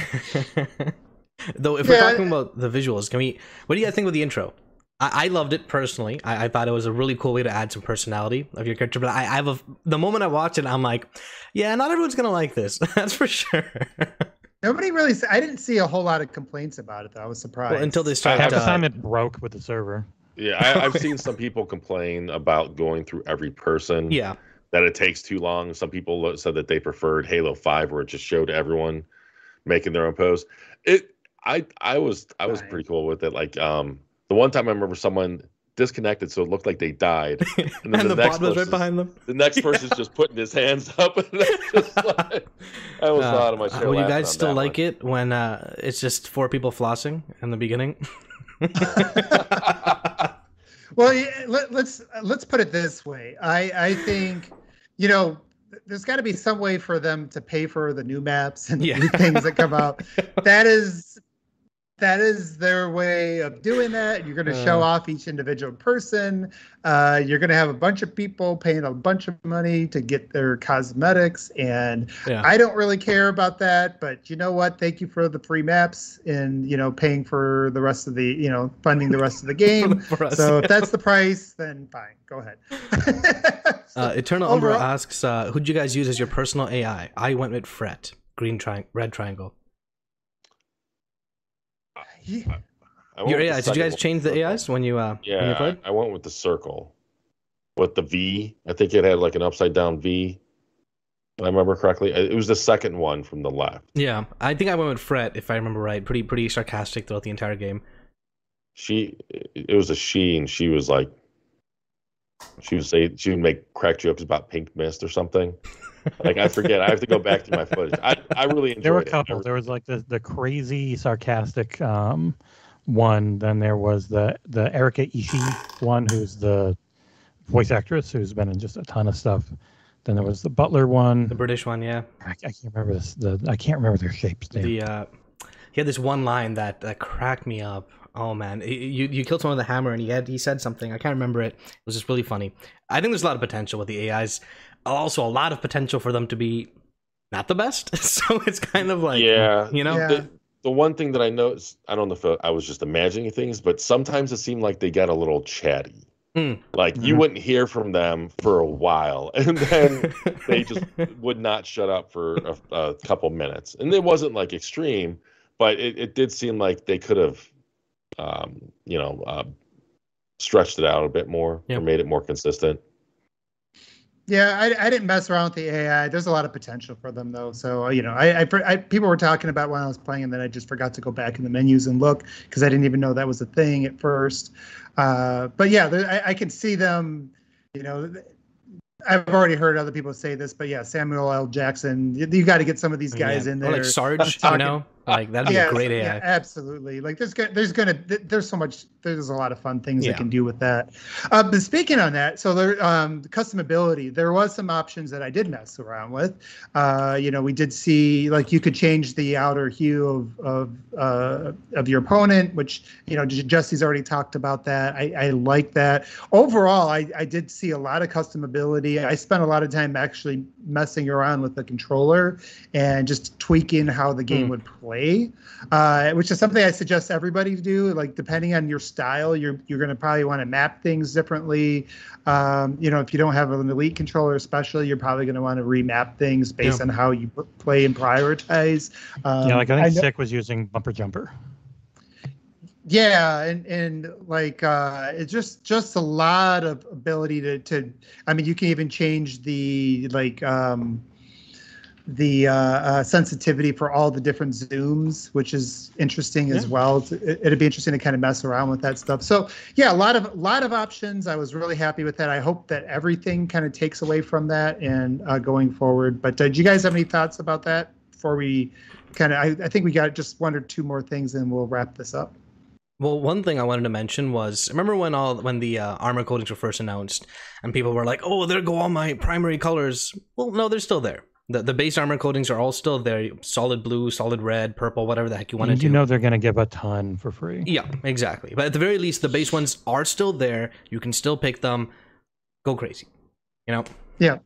Though, if yeah. we're talking about the visuals, can we? What do you guys think of the intro? I, I loved it personally. I, I, thought it was a really cool way to add some personality of your character. But I, I have a the moment I watched it, I'm like, yeah, not everyone's gonna like this. That's for sure.
Nobody really. I didn't see a whole lot of complaints about it. though. I was surprised.
Well, until they started.
Half the time it broke with the server.
Yeah, I, have seen some people complain about going through every person.
Yeah.
That it takes too long. Some people said that they preferred Halo Five, where it just showed everyone making their own pose. It. I. I was. I was pretty cool with it. Like. Um the one time I remember someone disconnected, so it looked like they died,
and then and the, the next was right behind them.
The next person's just putting his hands up, and just like, I was uh, out of my chair.
Will you guys still like one. it when uh, it's just four people flossing in the beginning?
well, let, let's let's put it this way. I I think you know there's got to be some way for them to pay for the new maps and yeah. new things that come out. That is that is their way of doing that. You're going to show uh. off each individual person. Uh, you're going to have a bunch of people paying a bunch of money to get their cosmetics, and yeah. I don't really care about that. But you know what? Thank you for the free maps and you know paying for the rest of the you know funding the rest of the game. so if that's the price, then fine, go ahead.
uh, Eternal Umbra asks, uh, "Who'd you guys use as your personal AI?" I went with Fret, green triangle, red triangle.
Yeah.
Your AIs. Did you guys change the AIs when you uh
yeah,
when you played?
I went with the circle. With the V. I think it had like an upside down V. I remember correctly. It was the second one from the left.
Yeah. I think I went with Fret, if I remember right. Pretty pretty sarcastic throughout the entire game.
She it was a she and she was like she would say she would make crack jokes about pink mist or something. Like I forget. I have to go back to my footage. I, I really enjoyed
There were a
couple.
It. There was like the the crazy sarcastic um, one. Then there was the the Erika Ishii one, who's the voice actress who's been in just a ton of stuff. Then there was the Butler one,
the British one. Yeah,
I, I can't remember this. The I can't remember their shapes.
The uh, he had this one line that that cracked me up. Oh man, you you killed someone with a hammer, and he had he said something. I can't remember it. It was just really funny. I think there's a lot of potential with the AIs also a lot of potential for them to be not the best. so it's kind of like
yeah,
you know.
Yeah. The, the one thing that I noticed, I don't know if I was just imagining things, but sometimes it seemed like they got a little chatty. Mm. Like you wouldn't hear from them for a while, and then they just would not shut up for a, a, couple minutes. And it wasn't like extreme, but it, it did seem like they could have, um, you know, uh, stretched it out a bit more yep. or made it more consistent.
Yeah, I, I didn't mess around with the AI. There's a lot of potential for them though. So you know, I, I, I people were talking about when I was playing, and then I just forgot to go back in the menus and look because I didn't even know that was a thing at first. Uh, but yeah, I, I can see them. You know, I've already heard other people say this, but yeah, Samuel L. Jackson. You, you got to get some of these guys yeah. in there. Or
like Sarge, you know, Like that'd be
Yes,
a great AI.
yeah, absolutely. Like there's gonna, there's gonna there's so much there's a lot of fun things
Yeah.
they can do with that. Uh, but speaking on that, so there um the customability, there was some options that I did mess around with. Uh, you know, we did see like you could change the outer hue of of uh, of your opponent, which you know Jesse's already talked about that. I, I like that. Overall, I, I did see a lot of customability. I spent a lot of time actually messing around with the controller and just tweaking how the game
Hmm.
would play, uh, which is something I suggest everybody do. Like depending on your style, you're you're going to probably want to map things differently. Um, you know, if you don't have an elite controller, especially, you're probably going to want to remap things based
Yeah.
on how you play and prioritize. Um,
yeah, like I think
know-
Sick was using bumper jumper.
yeah and and like uh it's just just a lot of ability to to i mean you can even change the like um the uh, uh sensitivity for all the different zooms which is interesting as well. It, it'd be interesting to kind of mess around with that stuff. So yeah a lot of a lot of options. I was really happy with that. I hope that everything kind of takes away from that and uh going forward. But uh, do you guys have any thoughts about that before we kind of I, I think we got just one or two more things and we'll wrap this up.
Well, one thing I wanted to mention was remember when all when the uh, armor coatings were first announced and people were like, "Oh, there go all my primary colors." Well, no, they're still there. The the base armor coatings are all still there. Solid blue, solid red, purple, whatever the heck you want to do.
You know they're going to give a ton for free.
Yeah, exactly. But at the very least, the base ones are still there. You can still pick them. Go crazy. You know. Yeah.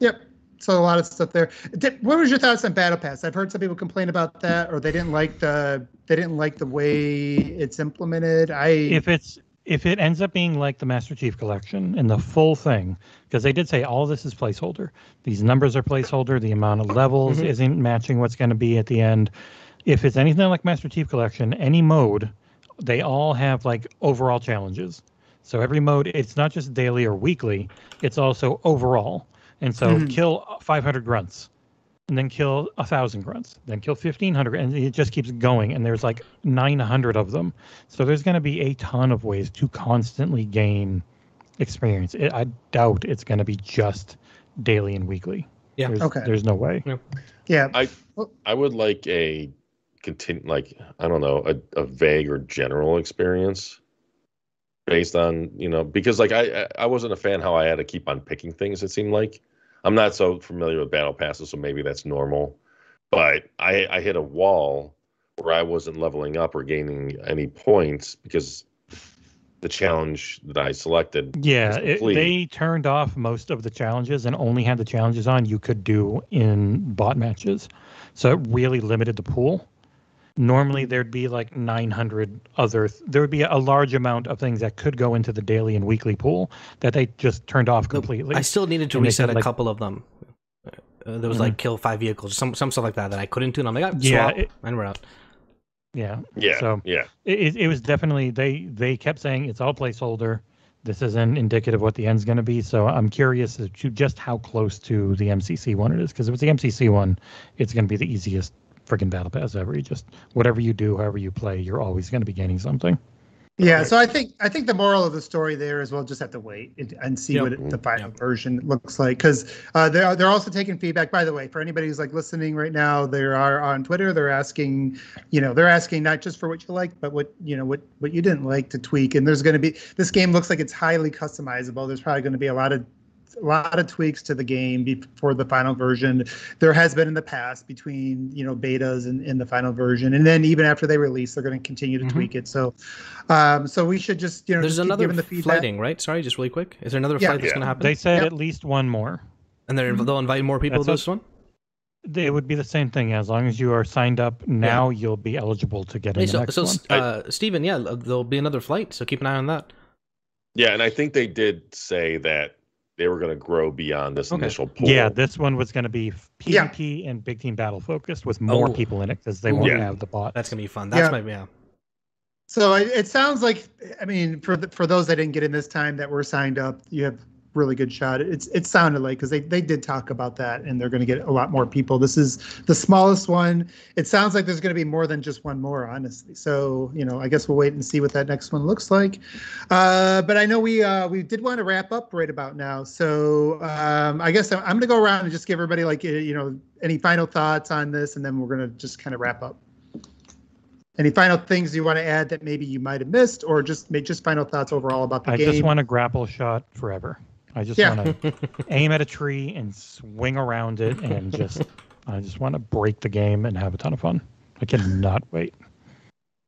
Yep. So a lot of stuff there. Did, what was your thoughts on Battle Pass? I've heard some people complain about that, or they didn't like the they didn't like the way it's implemented. I
If it's if it ends up being like the Master Chief Collection and the full thing, because they did say all this is placeholder. These numbers are placeholder. The amount of levels
Mhm.
isn't matching what's going to be at the end. If it's anything like Master Chief Collection, any mode, they all have like overall challenges. So every mode, it's not just daily or weekly; it's also overall. And so
Mhm.
kill 500 grunts, and then kill a thousand grunts, then kill 1500, and it just keeps going. And there's like 900 of them. So there's going to be a ton of ways to constantly gain experience. It, I doubt it's going to be just daily and weekly.
Yeah.
There's,
Okay.
There's no way.
yeah.
I I would like a continue, like I don't know, a, a vague or general experience based on you know because like I I- I wasn't a fan how I had to keep on picking things. It seemed like I'm not so familiar with battle passes, so maybe that's normal. But I I hit a wall where I wasn't leveling up or gaining any points because the challenge that I selected.
Yeah, it, they turned off most of the challenges and only had the challenges on you could do in bot matches. So it really limited the pool. Normally there'd be like 900 other th- there would be a large amount of things that could go into the daily and weekly pool that they just turned off completely.
I still needed to
And
reset
said,
a
like-
couple of them. Uh, there was
Mhm.
like kill five vehicles, some some stuff like that that I couldn't do, and I'm like, ah,
Yeah,
swap,
it-
and we're out.
yeah.
Yeah,
So-
yeah.
It, it, it was definitely they they kept saying it's all placeholder. This isn't indicative of what the end's going to be. So I'm curious as to just how close to the MCC one it is. Because if it's the MCC one, it's going to be the easiest freaking battle pass ever. You just whatever you do, however you play, you're always going to be gaining something.
Yeah, so I think I think the moral of the story there is we'll just have to wait and, and see
Yep.
what it, the final
Yep.
version looks like because uh, they're they're also taking feedback. By the way, for anybody who's like listening right now, they are on Twitter. They're asking, you know, they're asking not just for what you like, but what you know what what you didn't like to tweak. And there's going to be this game looks like it's highly customizable. There's probably going to be a lot of a lot of tweaks to the game before the final version. There has been in the past between you know betas and, and the final version, and then even after they release, they're going to continue to
Mhm.
tweak it. So, um, so we should just you know
There's
just
another
giving the feedback.
flighting, right? Sorry, just really quick. Is there another
Yeah.
flight that's
Yeah.
going to happen?
They said
Yep.
at least one more.
and they're, they'll invite more people
That's
to
what-
this one.
It would be the same thing as long as you are signed up now. You'll be eligible to get in
Hey,
the
so,
next
so
one.
uh, Steven, yeah, there'll be another flight, so keep an eye on that.
Yeah, and I think they did say that they were going to grow beyond this
Okay.
initial pool.
Yeah, this one was going to be
Yeah.
And big team battle focused with oh. more
Oh.
people in it because they
Ooh.
won't
Yeah.
have the bot.
That's gonna be fun. That's
Yeah.
my yeah.
So it, it sounds like I mean for the, for those that didn't get in this time that were signed up, you have really good shot. It's it sounded like because they they did talk about that, and they're going to get a lot more people. This is the smallest one. It sounds like there's going to be more than just one more, honestly. So you know, I guess we'll wait and see what that next one looks like. Uh, but I know we uh, we did want to wrap up right about now. So um, I guess I'm, I'm going to go around and just give everybody like you know any final thoughts on this, and then we're going to just kind of wrap up. Any final things you want to add that maybe you might have missed, or just make just final thoughts overall about the
I
game?
just want a grapple shot forever. I just
Yeah.
want to aim at a tree and swing around it, and just I just want to break the game and have a ton of fun. I cannot wait.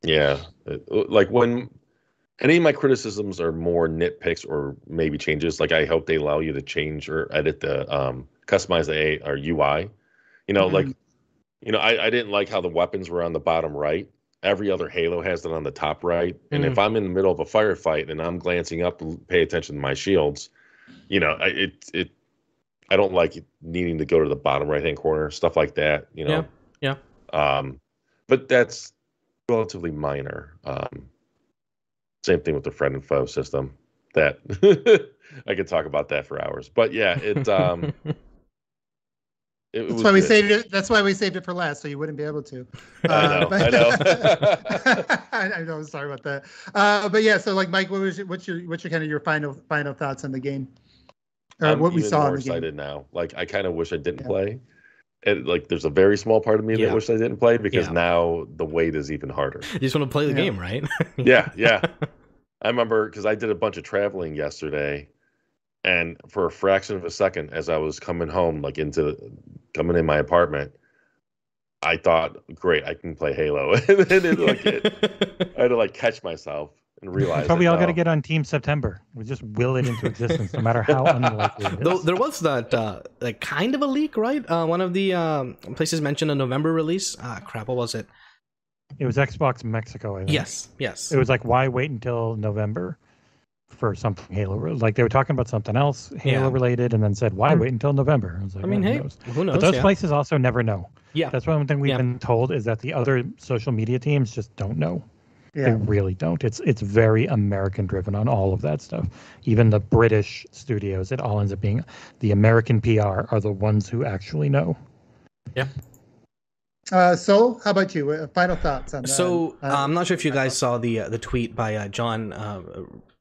Yeah, uh, like when any of my criticisms are more nitpicks or maybe changes. Like I hope they allow you to change or edit the um, customize the A or UI. You know, mm-hmm. like you know, I, I didn't like how the weapons were on the bottom right. Every other Halo has it on the top right. And if mm. I'm in the middle of a firefight and I'm glancing up to pay attention to my shields, you know, I, it it I don't like needing to go to the bottom right hand corner, stuff like that. You know,
Yeah,
Um, but that's relatively minor. Um, same thing with the friend and foe system. That I could talk about that for hours. But yeah, it um, it, it
That's why we
good.
saved it. That's why we saved it for last, so you wouldn't be able to.
I know, I know.
I, I know. Sorry about that. Uh, but yeah, so like Mike, what was your, what's your what's your kind of your final final thoughts on the game, or
I'm
what we
even
saw in
more
the game?
excited now. Like I kind of wish I didn't
Yeah.
play. And like, there's a very small part of me
Yeah.
that wish I didn't play because
Yeah.
now the wait is even harder.
you just want to play the
Yeah.
game, right?
yeah, yeah. I remember because I did a bunch of traveling yesterday, and for a fraction of a second, as I was coming home, like into coming in my apartment, I thought, "Great, I can play Halo." and then it, like, it, I had to like catch myself and realize.
That's why we
that,
all got to get on Team September. We just will it into existence, no matter how unlikely it
Though there was that uh, like kind of a leak, right? Uh, one of the um, places mentioned a November release. Ah, crap, what was it?
It was Xbox Mexico. I think.
Yes, yes.
It was like, why wait until November for something Halo? Like they were talking about something else Halo
Yeah.
related, and then said, why wait until November? I was like,
I mean,
"Oh, who knows?"
who knows?
But those
yeah.
places also never know.
yeah,
That's one thing we've
Yeah.
been told is that the other social media teams just don't know. They really don't. It's it's very American driven on all of that stuff. Even the British studios, it all ends up being the American PR are the ones who actually know.
Uh, so, how about you? Uh, Final thoughts on that?
So
Uh,
uh, I'm not sure if you guys saw the uh, the tweet by uh, John uh,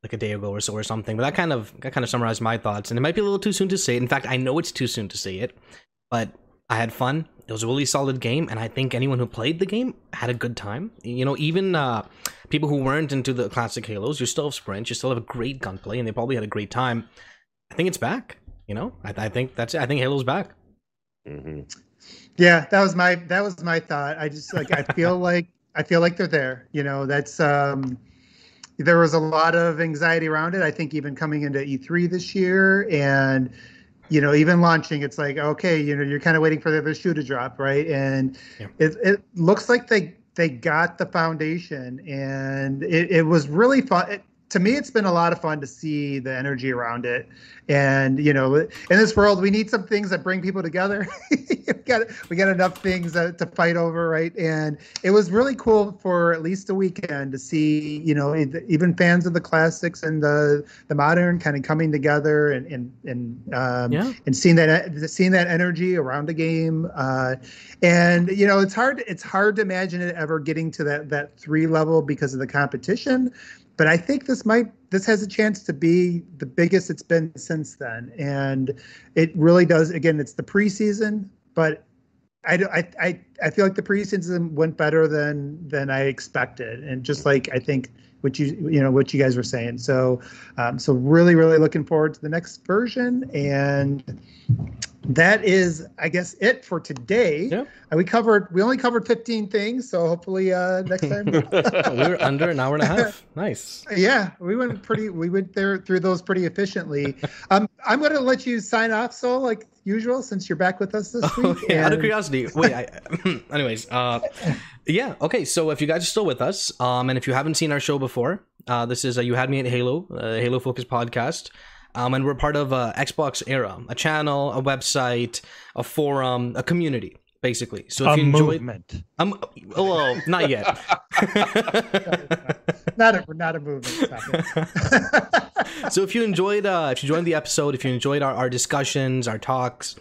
like a day ago or so or something, but that kind of that kind of summarized my thoughts. And it might be a little too soon to say it. In fact, I know it's too soon to say it, but I had fun. It was a really solid game, and I think anyone who played the game had a good time. You know, even uh, people who weren't into the classic Halos, you still have Sprint, you still have a great gunplay, and they probably had a great time. I think it's back. You know, I, I think that's it. I think Halo's back.
Mhm.
Yeah, that was my that was my thought. I just like I feel like I feel like they're there. You know, that's um there was a lot of anxiety around it. I think even coming into E3 this year and you know, even launching, it's like, okay, you know, you're kind of waiting for the other shoe to drop, right? And
Yeah.
it it looks like they they got the foundation and it, it was really fun. It, to me, it's been a lot of fun to see the energy around it. And you know, in this world, we need some things that bring people together. we got we got enough things uh, to fight over, right? And it was really cool for at least a weekend to see, you know, even fans of the classics and the the modern kind of coming together and and and um,
Yeah.
and seeing that seeing that energy around the game. Uh, and you know, it's hard it's hard to imagine it ever getting to that that three level because of the competition. But I think this might this has a chance to be the biggest it's been since then, and it really does. Again, it's the preseason, but I, I, I feel like the preseason went better than than I expected, and just like I think what you you know what you guys were saying. So, um, so really really looking forward to the next version, and that is I guess it for today.
Yeah.
Uh, we covered we only covered 15 things, so hopefully uh, next time.
we were under an hour and a half. Nice.
Yeah, we went pretty. We went there through those pretty efficiently. Um, I'm going to let you sign off, so like usual, since you're back with us this week.
Okay, out of curiosity, wait. I, anyways, uh, yeah. Okay, so if you guys are still with us, um, and if you haven't seen our show before, uh, this is uh, you had me at Halo, uh, Halo Focus podcast, um, and we're part of uh, Xbox Era, a channel, a website, a forum, a community, basically. So if
a
you enjoy,
movement.
um, well, not yet.
not a not a movement.
So if you enjoyed uh, if you joined the episode, if you enjoyed our, our discussions, our talks,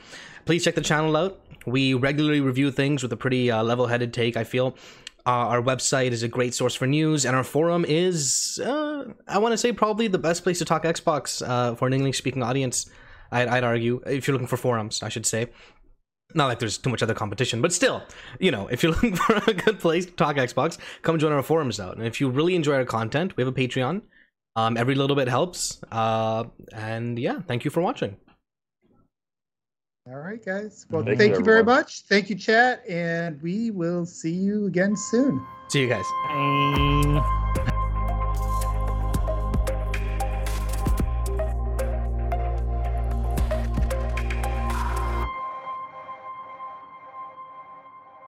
please check the channel out. We regularly review things with a pretty uh, level-headed take. I feel. Uh, our website is a great source for news, and our forum is, uh, I want to say, probably the best place to talk Xbox uh, for an English-speaking audience. I'd, I'd argue, if you're looking for forums, I should say. Not like there's too much other competition, but still, you know, if you're looking for a good place to talk Xbox, come join our forums out. And if you really enjoy our content, we have a Patreon. Um, every little bit helps. Uh, and yeah, thank you for watching.
All right, guys. Well,
Thank
thank,
you,
you very much. Thank you, chat, and we will see you again soon.
See you guys.
Bye.